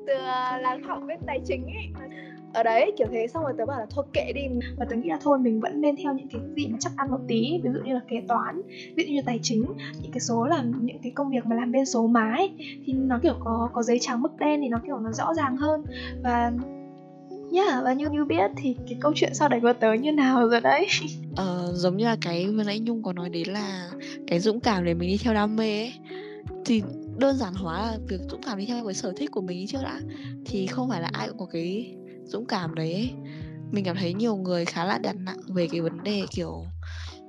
từ làm học bên tài chính ấy ở ờ, đấy kiểu thế. Xong rồi tớ bảo là thôi kệ đi. Và tớ nghĩ là thôi mình vẫn nên theo những cái gì mà chắc ăn một tí ví dụ như là kế toán ví dụ như tài chính những cái số là những cái công việc mà làm bên số má ấy, thì nó kiểu có có giấy trắng mực đen thì nó kiểu nó rõ ràng hơn. Và Yeah, và như như biết thì cái câu chuyện sau đấy của tớ như nào rồi đấy. Ờ, giống như là cái vừa nãy Nhung có nói đến là cái dũng cảm để mình đi theo đam mê ấy. Thì đơn giản hóa là việc dũng cảm đi theo cái sở thích của mình trước đã. Thì không phải là ai cũng có cái dũng cảm đấy ấy. Mình cảm thấy nhiều người khá là đặt nặng về cái vấn đề kiểu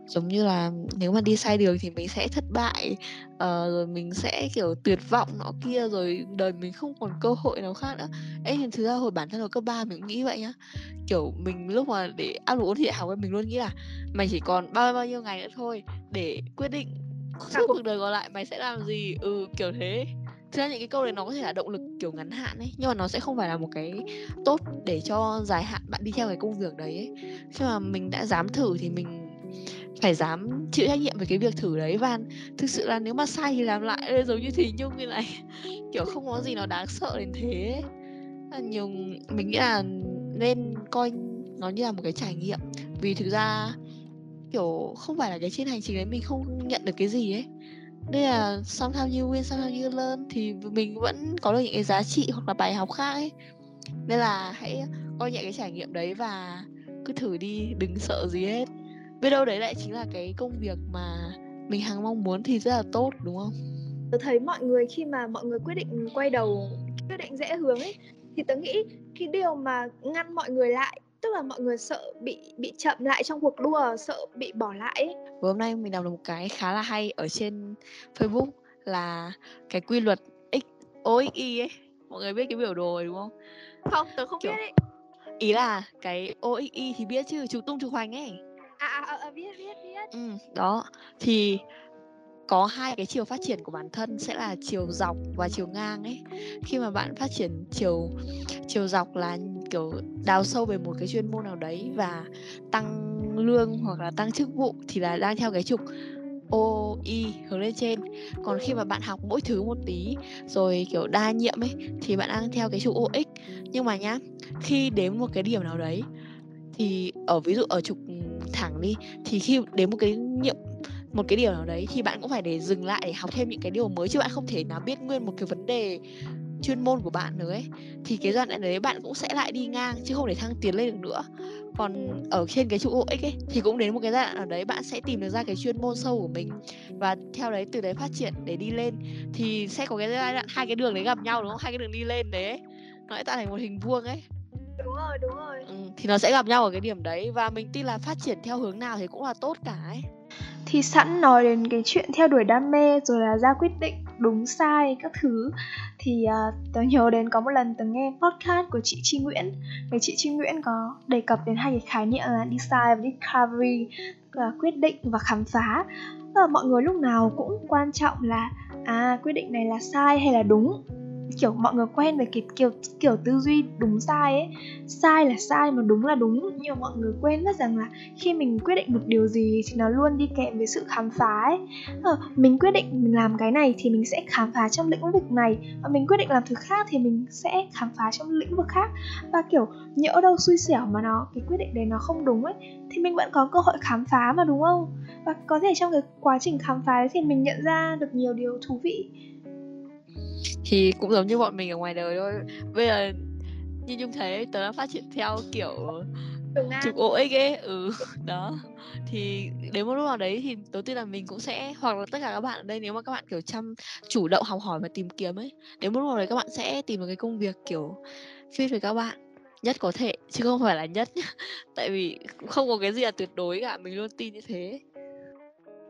giống như là nếu mà đi sai đường thì mình sẽ thất bại uh, rồi mình sẽ kiểu tuyệt vọng nọ kia rồi đời mình không còn cơ hội nào khác nữa. Ấy thì thực ra hồi bản thân hồi cấp 3 mình cũng nghĩ vậy nhá. Kiểu mình lúc mà để áp dụng ôn thi đại học ấy mình luôn nghĩ là mày chỉ còn bao bao nhiêu ngày nữa thôi để quyết định suốt cuộc đời còn lại mày sẽ làm gì. Ừ kiểu thế. Thực ra những cái câu đấy nó có thể là động lực kiểu ngắn hạn ấy nhưng mà nó sẽ không phải là một cái tốt để cho dài hạn bạn đi theo cái công việc đấy ấy. Khi mà mình đã dám thử thì mình phải dám chịu trách nhiệm về cái việc thử đấy và thực sự là nếu mà sai thì làm lại giống như thì nhung như này. Kiểu không có gì nó đáng sợ đến thế. Là nhiều, mình nghĩ là nên coi nó như là một cái trải nghiệm. Vì thực ra, kiểu, không phải là cái trên hành trình đấy mình không nhận được cái gì ấy. Đây là sometimes you win sometimes you learn thì mình vẫn có được những cái giá trị hoặc là bài học khác ấy. Nên là hãy coi nhẹ cái trải nghiệm đấy và cứ thử đi, đừng sợ gì hết biết đâu đấy lại chính là cái công việc mà mình hằng mong muốn thì rất là tốt đúng không? Tớ thấy mọi người khi mà mọi người quyết định quay đầu quyết định rẽ hướng ấy thì tớ nghĩ cái điều mà ngăn mọi người lại tức là mọi người sợ bị bị chậm lại trong cuộc đua sợ bị bỏ lại ấy. Vừa hôm nay mình đọc được một cái khá là hay ở trên Facebook là cái quy luật x OXY ấy. Mọi người biết cái biểu đồ đúng không? Không tớ không Kiểu... biết ấy. ý là cái OXY thì biết chứ trục tung trục hoành ấy à, à, à biết biết biết. Ừ, đó. Thì có hai cái chiều phát triển của bản thân sẽ là chiều dọc và chiều ngang ấy. Khi mà bạn phát triển chiều chiều dọc là kiểu đào sâu về một cái chuyên môn nào đấy và tăng lương hoặc là tăng chức vụ thì là đang theo cái trục O, I hướng lên trên. Còn khi mà bạn học mỗi thứ một tí Rồi kiểu đa nhiệm ấy Thì bạn đang theo cái trục OX Nhưng mà nhá Khi đến một cái điểm nào đấy Thì ở ví dụ ở trục thẳng đi, Thì khi đến một cái nhiệm, một cái điều nào đấy thì bạn cũng phải để dừng lại để học thêm những cái điều mới, chứ bạn không thể nào biết nguyên một cái vấn đề chuyên môn của bạn nữa ấy. Thì cái giai đoạn đấy bạn cũng sẽ lại đi ngang chứ không để thăng tiến lên được nữa. Còn ở trên cái trụ OX ấy, thì cũng đến một cái giai đoạn nào đấy bạn sẽ tìm được ra cái chuyên môn sâu của mình. Và theo đấy, từ đấy phát triển để đi lên. Thì sẽ có cái giai đoạn hai cái đường đấy gặp nhau, đúng không? Hai cái đường đi lên đấy. Nó sẽ tạo thành một hình vuông ấy đúng rồi đúng rồi. Ừ, thì nó sẽ gặp nhau ở cái điểm đấy và mình tin là phát triển theo hướng nào thì cũng là tốt cả ấy. Thì sẵn nói đến cái chuyện theo đuổi đam mê rồi là ra quyết định đúng sai các thứ thì uh, tớ nhớ đến có một lần tớ nghe podcast của chị Chi Nguyễn. Thì chị Chi Nguyễn có đề cập đến hai cái khái niệm là decide và discovery là quyết định và khám phá. Và mọi người lúc nào cũng quan trọng là à quyết định này là sai hay là đúng kiểu mọi người quen với cái kiểu kiểu tư duy đúng sai ấy. Sai là sai mà đúng là đúng. Nhưng mà mọi người quên mất rằng là khi mình quyết định một điều gì thì nó luôn đi kèm với sự khám phá ấy. Ờ, mình quyết định mình làm cái này thì mình sẽ khám phá trong lĩnh vực này. Và mình quyết định làm thứ khác thì mình sẽ khám phá trong lĩnh vực khác. Và kiểu nhỡ đâu xui xẻo mà nó cái quyết định đấy nó không đúng ấy thì mình vẫn có cơ hội khám phá mà đúng không? Và có thể trong cái quá trình khám phá ấy thì mình nhận ra được nhiều điều thú vị thì cũng giống như bọn mình ở ngoài đời thôi. Bây giờ như nhung thấy tớ đang phát triển theo kiểu chụp OX ấy. Ừ đó. Thì đến một lúc nào đấy thì đầu tiên là mình cũng sẽ hoặc là tất cả các bạn ở đây nếu mà các bạn kiểu chăm chủ động học hỏi và tìm kiếm ấy đến một lúc nào đấy các bạn sẽ tìm được cái công việc kiểu fit với các bạn nhất có thể chứ không phải là nhất tại vì không có cái gì là tuyệt đối cả mình luôn tin như thế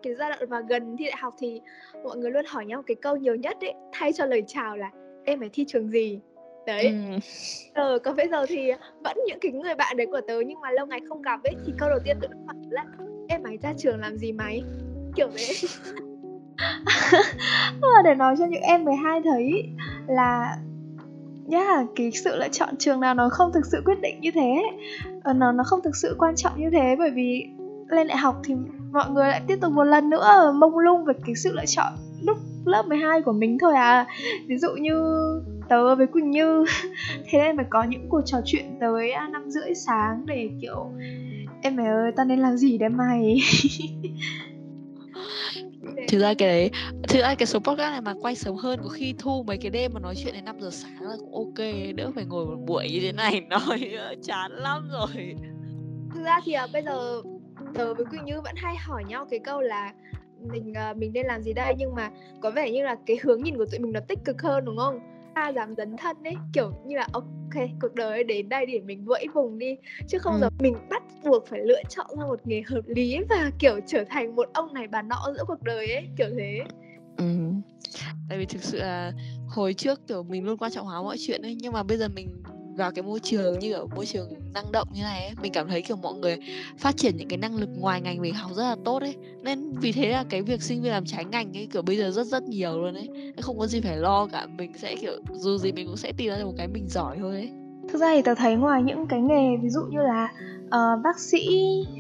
cái giai đoạn mà gần thi đại học thì mọi người luôn hỏi nhau cái câu nhiều nhất ấy thay cho lời chào là em phải thi trường gì? Đấy. Ừ. ờ còn bây giờ thì vẫn những cái người bạn đấy của tớ nhưng mà lâu ngày không gặp ấy thì câu đầu tiên tớ hỏi là em mày ra trường làm gì mày? Kiểu đấy để nói cho những em 12 thấy là nhá yeah, cái sự lựa chọn trường nào nó không thực sự quyết định như thế ờ, nó nó không thực sự quan trọng như thế bởi vì lên đại học thì mọi người lại tiếp tục một lần nữa mông lung về cái sự lựa chọn lúc lớp 12 của mình thôi à. Ví dụ như tớ với Quỳnh Như. Thế nên phải có những cuộc trò chuyện tới năm rưỡi sáng để kiểu em mày ơi tao nên làm gì đấy mày? Thực ra cái đấy thực ra cái số podcast này mà quay sớm hơn có khi thu mấy cái đêm mà nói chuyện đến 5 giờ sáng là cũng ok đỡ phải ngồi một buổi như thế này nói chán lắm rồi. Thực ra thì uh, bây giờ tớ với Quỳnh Như vẫn hay hỏi nhau cái câu là mình uh, mình nên làm gì đây nhưng mà có vẻ như là cái hướng nhìn của tụi mình nó tích cực hơn đúng không ta dám dấn thân ấy kiểu như là ok cuộc đời đến đây để mình vẫy vùng đi chứ không ừ. giờ mình bắt buộc phải lựa chọn ra một nghề hợp lý và kiểu trở thành một ông này bà nọ giữa cuộc đời ấy kiểu thế ừ. tại vì thực sự là hồi trước kiểu mình luôn quan trọng hóa mọi chuyện ấy nhưng mà bây giờ mình vào cái môi trường như ở môi trường năng động như này ấy, mình cảm thấy kiểu mọi người phát triển những cái năng lực ngoài ngành mình học rất là tốt ấy. Nên vì thế là cái việc sinh viên làm trái ngành ấy kiểu bây giờ rất rất nhiều luôn ấy. Không có gì phải lo cả mình sẽ kiểu dù gì mình cũng sẽ tìm ra một cái mình giỏi thôi ấy. Thực ra thì tớ thấy ngoài những cái nghề ví dụ như là uh, bác sĩ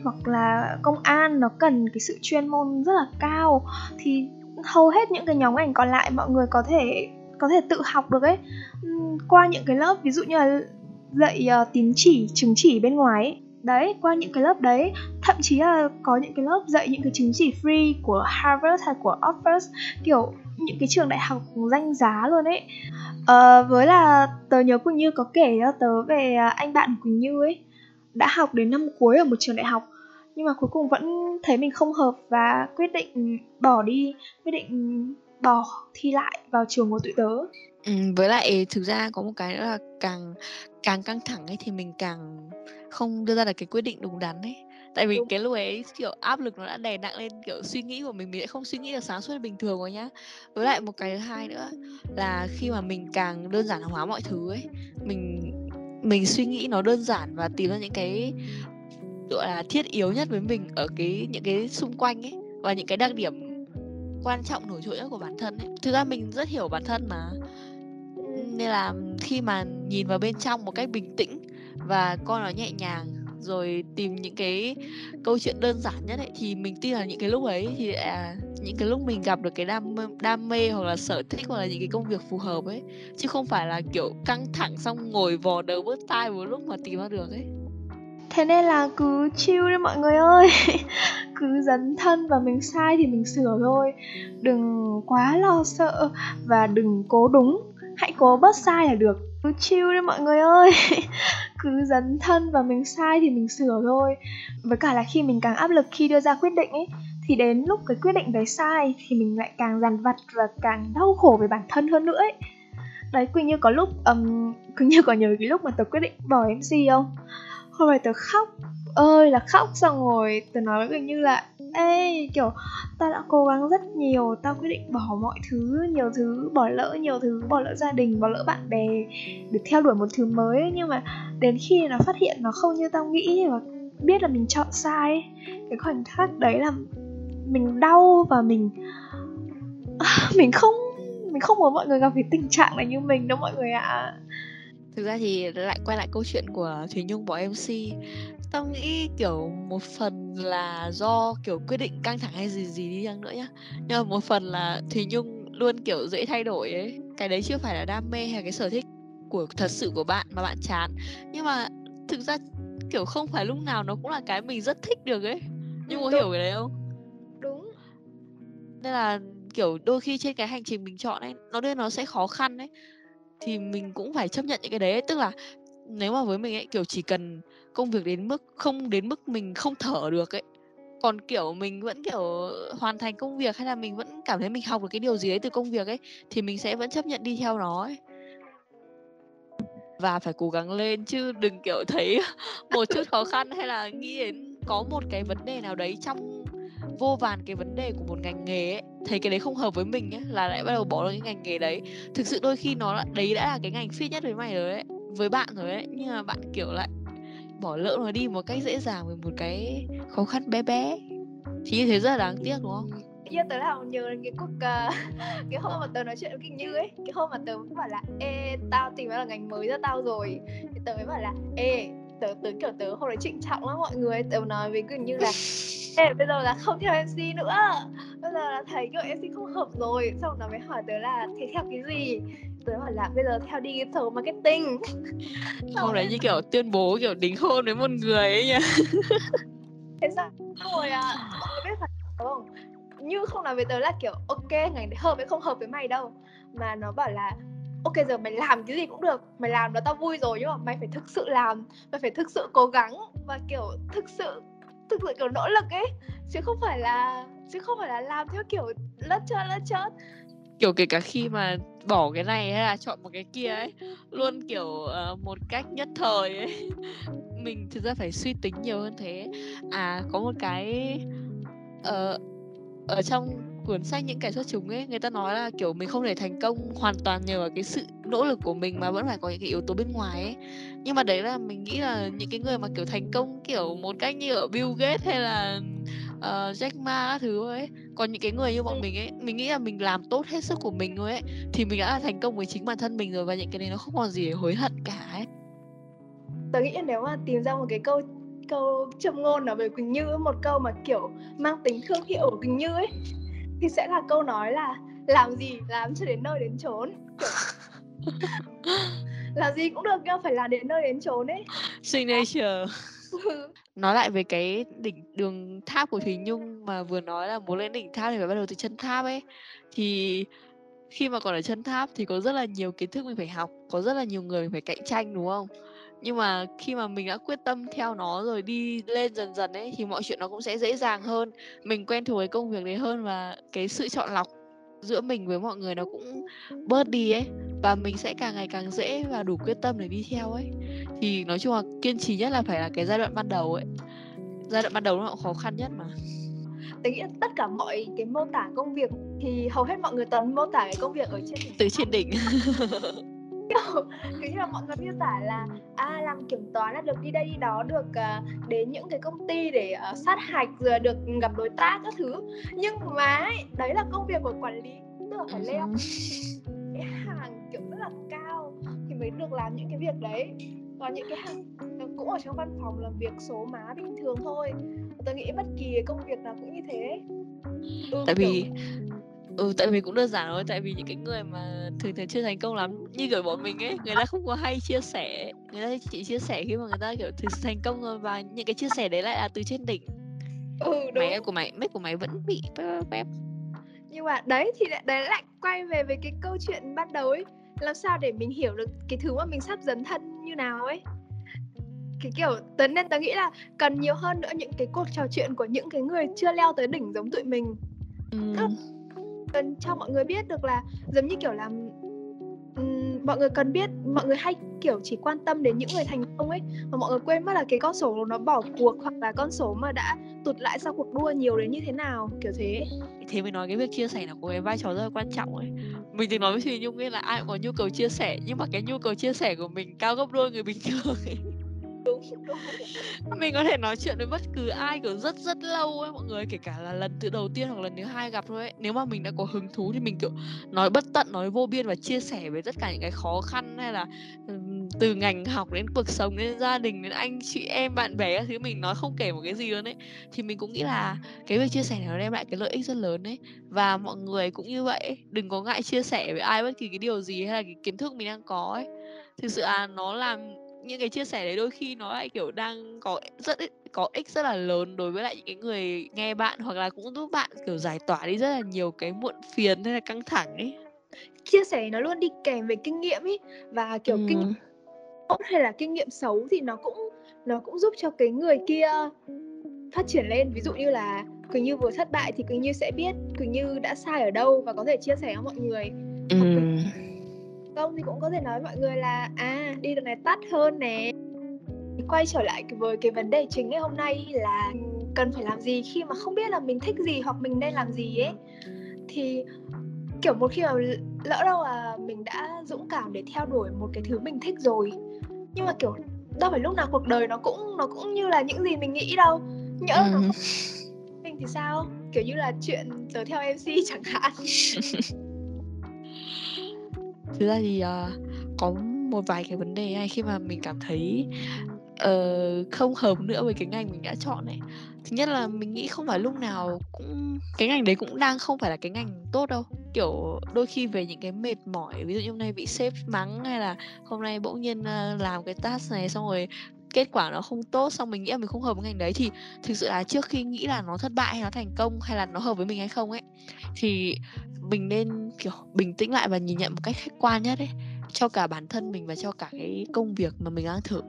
hoặc là công an nó cần cái sự chuyên môn rất là cao thì hầu hết những cái nhóm ngành còn lại mọi người có thể có thể tự học được ấy. Qua những cái lớp ví dụ như là dạy uh, tín chỉ chứng chỉ bên ngoài ấy. đấy qua những cái lớp đấy thậm chí là có những cái lớp dạy những cái chứng chỉ free của Harvard hay của Oxford kiểu những cái trường đại học danh giá luôn ấy. Uh, với là tớ nhớ Quỳnh Như có kể cho tớ về à, anh bạn Quỳnh Như ấy. Đã học đến năm cuối ở một trường đại học nhưng mà cuối cùng vẫn thấy mình không hợp và quyết định bỏ đi quyết định bỏ thi lại vào trường của tụi tớ. Ừ, với lại thực ra có một cái nữa là càng càng căng thẳng ấy thì mình càng không đưa ra được cái quyết định đúng đắn ấy. Tại vì đúng. cái lúc ấy kiểu áp lực nó đã đè nặng lên kiểu suy nghĩ của mình mình sẽ không suy nghĩ được sáng suốt bình thường rồi nhá. Với lại một cái thứ hai nữa là khi mà mình càng đơn giản hóa mọi thứ ấy mình mình suy nghĩ nó đơn giản và tìm ra những cái gọi là thiết yếu nhất với mình ở cái những cái xung quanh ấy và những cái đặc điểm quan trọng nổi trội nhất của bản thân ấy. Thực ra mình rất hiểu bản thân mà. Nên là khi mà nhìn vào bên trong một cách bình tĩnh và coi nó nhẹ nhàng rồi tìm những cái câu chuyện đơn giản nhất ấy thì mình tin là những cái lúc ấy thì à, những cái lúc mình gặp được cái đam đam mê hoặc là sở thích hoặc là những cái công việc phù hợp ấy chứ không phải là kiểu căng thẳng xong ngồi vò đầu bứt tai một lúc mà tìm ra được ấy thế nên là cứ chill đi mọi người ơi. Cứ dấn thân và mình sai thì mình sửa thôi. Đừng quá lo sợ và đừng cố đúng. Hãy cố bớt sai là được. Cứ chill đi mọi người ơi. Cứ dấn thân và mình sai thì mình sửa thôi. Với cả là khi mình càng áp lực khi đưa ra quyết định ấy thì đến lúc cái quyết định đấy sai thì mình lại càng dằn vặt và càng đau khổ về bản thân hơn nữa ấy. Đấy quỳnh như có lúc um, quỳnh như có nhớ cái lúc mà tớ quyết định bỏ mc không? Hôm nay tớ khóc ơi, là khóc xong rồi tớ nói với mình như là, ê, kiểu tao đã cố gắng rất nhiều tao quyết định bỏ mọi thứ, nhiều thứ bỏ lỡ, nhiều thứ bỏ lỡ gia đình, bỏ lỡ bạn bè để theo đuổi một thứ mới nhưng mà đến khi nó phát hiện nó không như tao nghĩ và biết là mình chọn sai cái khoảnh khắc đấy là mình đau và mình à, mình không mình không muốn mọi người gặp phải tình trạng này như mình đâu mọi người ạ à thực ra thì lại quay lại câu chuyện của thùy nhung bỏ mc tao nghĩ kiểu một phần là do kiểu quyết định căng thẳng hay gì gì đi chăng nữa nhá. Nhưng mà một phần là thùy nhung luôn kiểu dễ thay đổi ấy. Cái đấy chưa phải là đam mê hay cái sở thích của thật sự của bạn mà bạn chán. Nhưng mà thực ra kiểu không phải lúc nào nó cũng là cái mình rất thích được ấy. Nhưng có hiểu cái đấy không? Đúng. Nên là kiểu đôi khi trên cái hành trình mình chọn ấy nó nên nó sẽ khó khăn ấy thì mình cũng phải chấp nhận những cái đấy tức là nếu mà với mình ấy, kiểu, chỉ cần công việc đến mức, không đến mức mình không thở được ấy. Còn, kiểu, mình vẫn, kiểu, hoàn thành công việc hay là mình vẫn cảm thấy mình học được cái điều gì đấy từ công việc ấy, thì mình sẽ vẫn chấp nhận đi theo nó ấy. Và phải cố gắng lên chứ đừng, kiểu, thấy một chút khó khăn hay là nghĩ đến có một cái vấn đề nào đấy trong vô vàn cái vấn đề của một ngành nghề ấy thấy cái đấy không hợp với mình ấy là lại bắt đầu bỏ cái ngành nghề đấy. Thực sự đôi khi nó là đấy đã là cái ngành fit nhất với mày rồi ấy với bạn rồi ấy nhưng mà bạn kiểu lại bỏ lỡ nó đi một cách dễ dàng với một cái khó khăn bé bé thì như thế rất là đáng tiếc đúng không? Giờ tớ là nhớ đến cái cuộc uh, cái hôm mà tớ nói chuyện với Kinh Như ấy cái hôm mà tớ cũng bảo là ê tao tìm ra là ngành mới ra tao rồi. Thì tớ mới bảo là ê tớ tớ kiểu tớ hôm đấy trịnh trọng lắm mọi người tớ nói với Quỳnh Như là Ê, bây giờ là không theo MC nữa. Bây giờ là thấy kiểu MC không hợp rồi. Xong nó mới hỏi tớ là thế theo cái gì? Tớ hỏi là bây giờ theo digital marketing. Không đấy như kiểu tuyên bố kiểu đính hôn với một người ấy nhá thế sao rồi à mọi người biết phải không như không nói với tớ là kiểu ok ngành đấy hợp với không hợp với mày đâu. Mà nó bảo là ok giờ mày làm cái gì cũng được mày làm nó tao vui rồi nhưng mà mày phải thực sự làm mày phải thực sự cố gắng và kiểu thực sự thực sự kiểu nỗ lực ấy. Chứ không phải là chứ không phải là làm theo kiểu lất chớt lất chớt kiểu kể cả khi mà bỏ cái này hay là chọn một cái kia ấy luôn kiểu uh, một cách nhất thời ấy. Mình thực ra phải suy tính nhiều hơn thế. À có một cái uh, ở trong cuốn sách những kẻ xuất chúng ấy người ta nói là kiểu mình không thể thành công hoàn toàn nhờ vào cái sự nỗ lực của mình mà vẫn phải có những cái yếu tố bên ngoài ấy. Nhưng mà đấy là mình nghĩ là những cái người mà kiểu thành công kiểu một cách như ở Bill Gates hay là uh, Jack Ma các thứ ấy còn những cái người như bọn mình ấy mình nghĩ là mình làm tốt hết sức của mình thôi ấy thì mình đã là thành công với chính bản thân mình rồi và những cái này nó không còn gì để hối hận cả ấy. Tớ nghĩ nếu mà tìm ra một cái câu câu châm ngôn nào về Quỳnh Như một câu mà kiểu mang tính thương hiệu của Quỳnh Như ấy thì sẽ là câu nói là làm gì làm cho đến nơi đến chốn kiểu... làm gì cũng được nhưng phải là đến nơi đến chốn ấy. Signature. Nói lại về cái đỉnh đường tháp của Thùy Nhung mà vừa nói là muốn lên đỉnh tháp thì phải bắt đầu từ chân tháp ấy. Thì khi mà còn ở chân tháp thì có rất là nhiều kiến thức mình phải học có rất là nhiều người mình phải cạnh tranh đúng không nhưng mà khi mà mình đã quyết tâm theo nó rồi đi lên dần dần ấy thì mọi chuyện nó cũng sẽ dễ dàng hơn. Mình quen thuộc với công việc đấy hơn và cái sự chọn lọc giữa mình với mọi người nó cũng bớt đi ấy. Và mình sẽ càng ngày càng dễ và đủ quyết tâm để đi theo ấy. Thì nói chung là kiên trì nhất là phải là cái giai đoạn ban đầu ấy. Giai đoạn ban đầu nó khó khăn nhất mà. Tôi nghĩ tất cả mọi cái mô tả công việc thì hầu hết mọi người toàn mô tả cái công việc ở trên đỉnh từ trên đỉnh kiểu kiểu như là mọi người miêu tả là à làm kiểm toán là được đi đây đi đó được uh, đến những cái công ty để uh, sát hạch rồi được gặp đối tác các thứ. Nhưng mà ấy, đấy là công việc của quản lý tức là phải leo. Cái hàng kiểu rất là cao thì mới được làm những cái việc đấy. Còn những cái hàng cũng ở trong văn phòng làm việc số má bình thường thôi. Tôi nghĩ bất kỳ công việc nào cũng như thế. Ừ, tại vì ừ tại vì cũng đơn giản thôi tại vì những cái người mà thường thường chưa thành công lắm như kiểu bọn mình ấy người ta không có hay chia sẻ người ta chỉ chia sẻ khi mà người ta kiểu thực thành công rồi và những cái chia sẻ đấy lại là từ trên đỉnh. Ừ đúng. Mày của mày mic của mày vẫn bị bép nhưng mà đấy thì đấy lại quay về về cái câu chuyện ban đầu ấy làm sao để mình hiểu được cái thứ mà mình sắp dấn thân như nào ấy. Cái kiểu tớ nên tớ nghĩ là cần nhiều hơn nữa những cái cuộc trò chuyện của những cái người chưa leo tới đỉnh giống tụi mình. Ừ cần cho mọi người biết được là giống như kiểu là um, mọi người cần biết mọi người hay kiểu chỉ quan tâm đến những người thành công ấy mà mọi người quên mất là cái con số nó bỏ cuộc hoặc là con số mà đã tụt lại sau cuộc đua nhiều đến như thế nào kiểu thế. Thế mình nói cái việc chia sẻ là có cái vai trò rất là quan trọng ấy. Mình từng nói với Thùy Nhung ấy là ai cũng có nhu cầu chia sẻ nhưng mà cái nhu cầu chia sẻ của mình cao gấp đôi người bình thường ấy đúng, đúng. mình có thể nói chuyện với bất cứ ai kiểu rất rất lâu ấy mọi người kể cả là lần từ đầu tiên hoặc lần thứ hai gặp thôi ấy. Nếu mà mình đã có hứng thú thì mình kiểu nói bất tận nói vô biên và chia sẻ với tất cả những cái khó khăn hay là từ ngành học đến cuộc sống đến gia đình đến anh chị em bạn bè thứ mình nói không kể một cái gì luôn ấy. Thì mình cũng nghĩ là cái việc chia sẻ này nó đem lại cái lợi ích rất lớn đấy và mọi người cũng như vậy đừng có ngại chia sẻ với ai bất kỳ cái điều gì hay là cái kiến thức mình đang có ấy. Thực sự là nó làm những cái chia sẻ đấy đôi khi nó lại kiểu đang có rất có ích rất là lớn đối với lại những cái người nghe bạn hoặc là cũng giúp bạn kiểu giải tỏa đi rất là nhiều cái muộn phiền hay là căng thẳng ấy chia sẻ nó luôn đi kèm về kinh nghiệm ấy và kiểu ừ. kinh nghiệm tốt hay là kinh nghiệm xấu thì nó cũng nó cũng giúp cho cái người kia phát triển lên ví dụ như là Quỳnh Như vừa thất bại thì Quỳnh Như sẽ biết Quỳnh Như đã sai ở đâu và có thể chia sẻ với mọi người ừ. Không thì cũng có thể nói mọi người là à đi đường này tắt hơn nè. Quay trở lại với cái vấn đề chính ngày hôm nay là cần phải làm gì khi mà không biết là mình thích gì hoặc mình nên làm gì ấy. Thì kiểu một khi mà lỡ đâu là mình đã dũng cảm để theo đuổi một cái thứ mình thích rồi nhưng mà kiểu đâu phải lúc nào cuộc đời nó cũng nó cũng như là những gì mình nghĩ đâu. Nhỡ ừ. nó mình thì sao? Kiểu như là chuyện tớ theo mc chẳng hạn thực ra thì uh, có một vài cái vấn đề này khi mà mình cảm thấy uh, không hợp nữa với cái ngành mình đã chọn này thứ nhất là mình nghĩ không phải lúc nào cũng cái ngành đấy cũng đang không phải là cái ngành tốt đâu. Kiểu đôi khi về những cái mệt mỏi ví dụ như hôm nay bị sếp mắng hay là hôm nay bỗng nhiên ờ, làm cái task này xong rồi kết quả nó không tốt xong mình nghĩ là mình không hợp với ngành đấy thì thực sự là trước khi nghĩ là nó thất bại hay nó thành công hay là nó hợp với mình hay không ấy thì mình nên kiểu bình tĩnh lại và nhìn nhận một cách khách quan nhất ấy cho cả bản thân mình và cho cả cái công việc mà mình đang thử.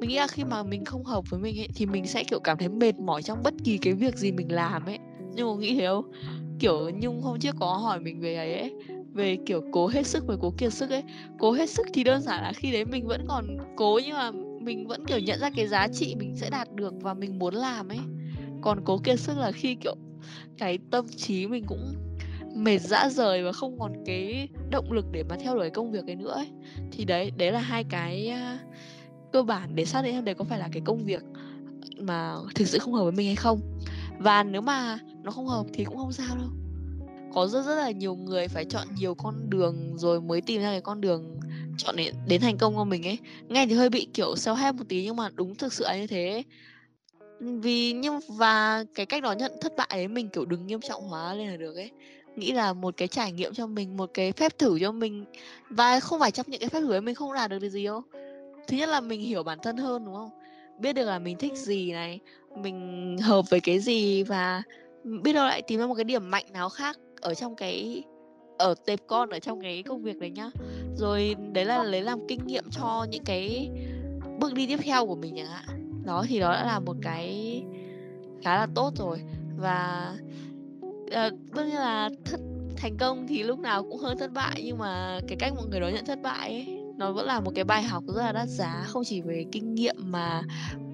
Mình nghĩ là khi mà mình không hợp với mình ấy thì mình sẽ kiểu cảm thấy mệt mỏi trong bất kỳ cái việc gì mình làm ấy. Nhưng mà nghĩ thế không? Kiểu nhung hôm trước có hỏi mình về ấy, ấy về kiểu cố hết sức với cố kiệt sức ấy. Cố hết sức thì đơn giản là khi đấy mình vẫn còn cố nhưng mà mình vẫn, kiểu, nhận ra cái giá trị mình sẽ đạt được và mình muốn làm ấy. Còn cố kiệt sức là khi, kiểu, cái tâm trí mình cũng mệt dã rời và không còn cái động lực để mà theo đuổi công việc ấy nữa ấy. thì đấy đấy là hai cái cơ bản để xác định xem đấy có phải là cái công việc mà thực sự không hợp với mình hay không. Và nếu mà nó không hợp thì cũng không sao đâu. Có rất rất là nhiều người phải chọn nhiều con đường rồi mới tìm ra cái con đường chọn đến, đến thành công của mình ấy. Nghe thì hơi bị kiểu self help một tí nhưng mà đúng thực sự là như thế. Vì nhưng và cái cách đó nhận thất bại ấy mình kiểu đừng nghiêm trọng hóa lên là được ấy. Nghĩ là một cái trải nghiệm cho mình một cái phép thử cho mình. Và không phải trong những cái phép thử ấy mình không làm được điều gì đâu. Thứ nhất là mình hiểu bản thân hơn đúng không? Biết được là mình thích gì này mình hợp với cái gì và biết đâu lại tìm ra một cái điểm mạnh nào khác ở trong cái ở tệp con ở trong cái công việc đấy nhá. Rồi đấy là lấy làm kinh nghiệm cho những cái bước đi tiếp theo của mình chẳng hạn. Đó thì đó đã là một cái khá là tốt rồi. Và ờ, uh, tất nhiên là thất thành công thì lúc nào cũng hơn thất bại nhưng mà cái cách mọi người đối nhận thất bại ấy nó vẫn là một cái bài học rất là đắt giá. Không chỉ về kinh nghiệm mà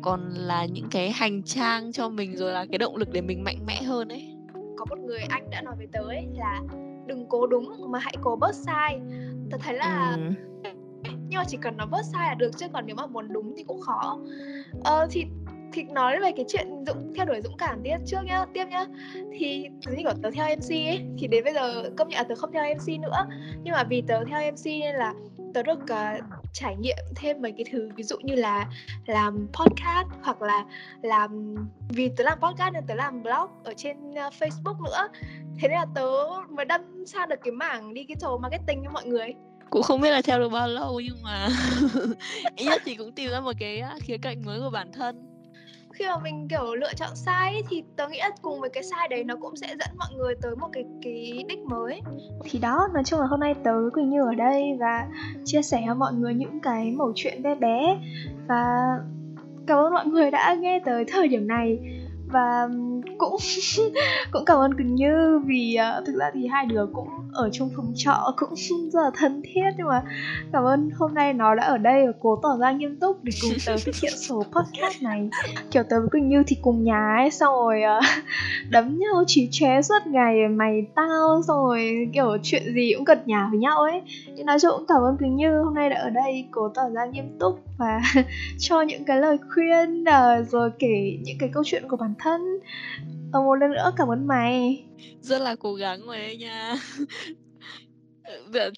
còn là những cái hành trang cho mình rồi là cái động lực để mình mạnh mẽ hơn ấy. Có một người anh đã nói với tớ ấy là đừng cố đúng mà hãy cố bớt sai tớ thấy là ừ. nhưng mà chỉ cần nó bớt sai là được chứ còn nếu mà muốn đúng thì cũng khó ờ, thì thì nói về cái chuyện dũng theo đuổi dũng cảm tiếp trước nhá tiếp nhá. Thì như kiểu tớ theo mc ấy thì đến bây giờ công nhận là tớ không theo mc nữa. Nhưng mà vì tớ theo mc nên là tớ được uh, trải nghiệm thêm mấy cái thứ ví dụ như là làm podcast hoặc là làm vì tớ làm podcast nên tớ làm blog ở trên uh, Facebook nữa. Thế nên là tớ mới đâm sang được cái mảng digital marketing với mọi người. Cũng không biết là theo được bao lâu nhưng mà ít nhất thì cũng tìm ra một cái ờ, khía cạnh mới của bản thân khi mà mình kiểu lựa chọn sai ấy, thì tớ nghĩ là cùng với cái sai đấy nó cũng sẽ dẫn mọi người tới một cái cái đích mới. Thì đó nói chung là hôm nay tớ Quỳnh Như ở đây và chia sẻ với mọi người những cái mẩu chuyện bé bé. Và cảm ơn mọi người đã nghe tới thời điểm này và cũng cũng cảm ơn Quỳnh Như vì uh, thực ra thì hai đứa cũng ở trong phòng trọ cũng rất là thân thiết. Nhưng mà cảm ơn hôm nay nó đã ở đây và cố tỏ ra nghiêm túc để cùng tớ thực hiện số podcast này. Kiểu tớ với Quỳnh Như thì cùng nhà ấy xong rồi uh, đấm nhau chỉ chóe suốt ngày mày tao xong rồi kiểu chuyện gì cũng cật nhà với nhau ấy. Thì nói chung cũng cảm ơn Quỳnh Như hôm nay đã ở đây cố tỏ ra nghiêm túc và cho những cái lời khuyên uh, rồi kể những cái câu chuyện của bản thân và một lần nữa cảm ơn mày. Rất là cố gắng rồi đấy nha.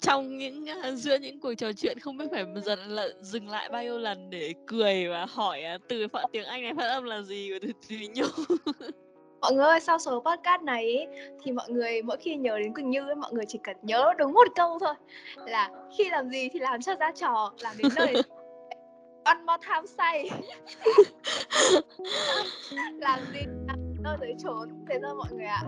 Trong những giữa những cuộc trò chuyện không biết phải dần dừng lại bao nhiêu lần để cười và hỏi từ phận tiếng Anh này phát âm là gì của từ Thùy Nhung? Mọi người ơi sau số podcast này thì mọi người mỗi khi nhớ đến Quỳnh Như ấy, mọi người chỉ cần nhớ đúng một câu thôi. Là khi làm gì thì làm cho ra trò làm đến nơi one more time say làm gì nơi tới trốn thế thôi mọi người ạ.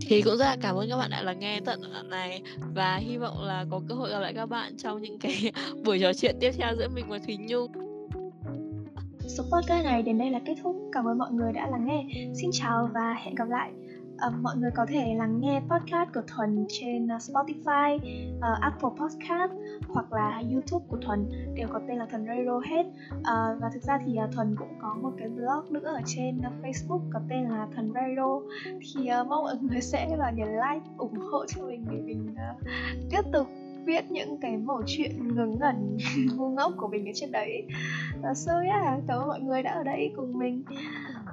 Thì cũng rất là cảm ơn các bạn đã lắng nghe tận đoạn này và hy vọng là có cơ hội gặp lại các bạn trong những cái buổi trò chuyện tiếp theo giữa mình và Thùy Nhung. Số podcast này đến đây là kết thúc. Cảm ơn mọi người đã lắng nghe. Xin chào và hẹn gặp lại um, mọi người có thể lắng nghe podcast của Thuần trên uh, Spotify, uh, Apple Podcast hoặc là YouTube của Thuần đều có tên là Thuần Radio hết. Uh, và thực ra thì uh, Thuần cũng có một cái blog nữa ở trên uh, Facebook có tên là Thuần Radio. Thì uh, mong mọi người sẽ là nhấn like ủng hộ cho mình để mình uh, tiếp tục viết những cái mẩu chuyện ngớ ngẩn ngu ngốc của mình ở trên đấy. Và so yeah cảm ơn mọi người đã ở đây cùng mình.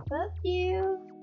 Love you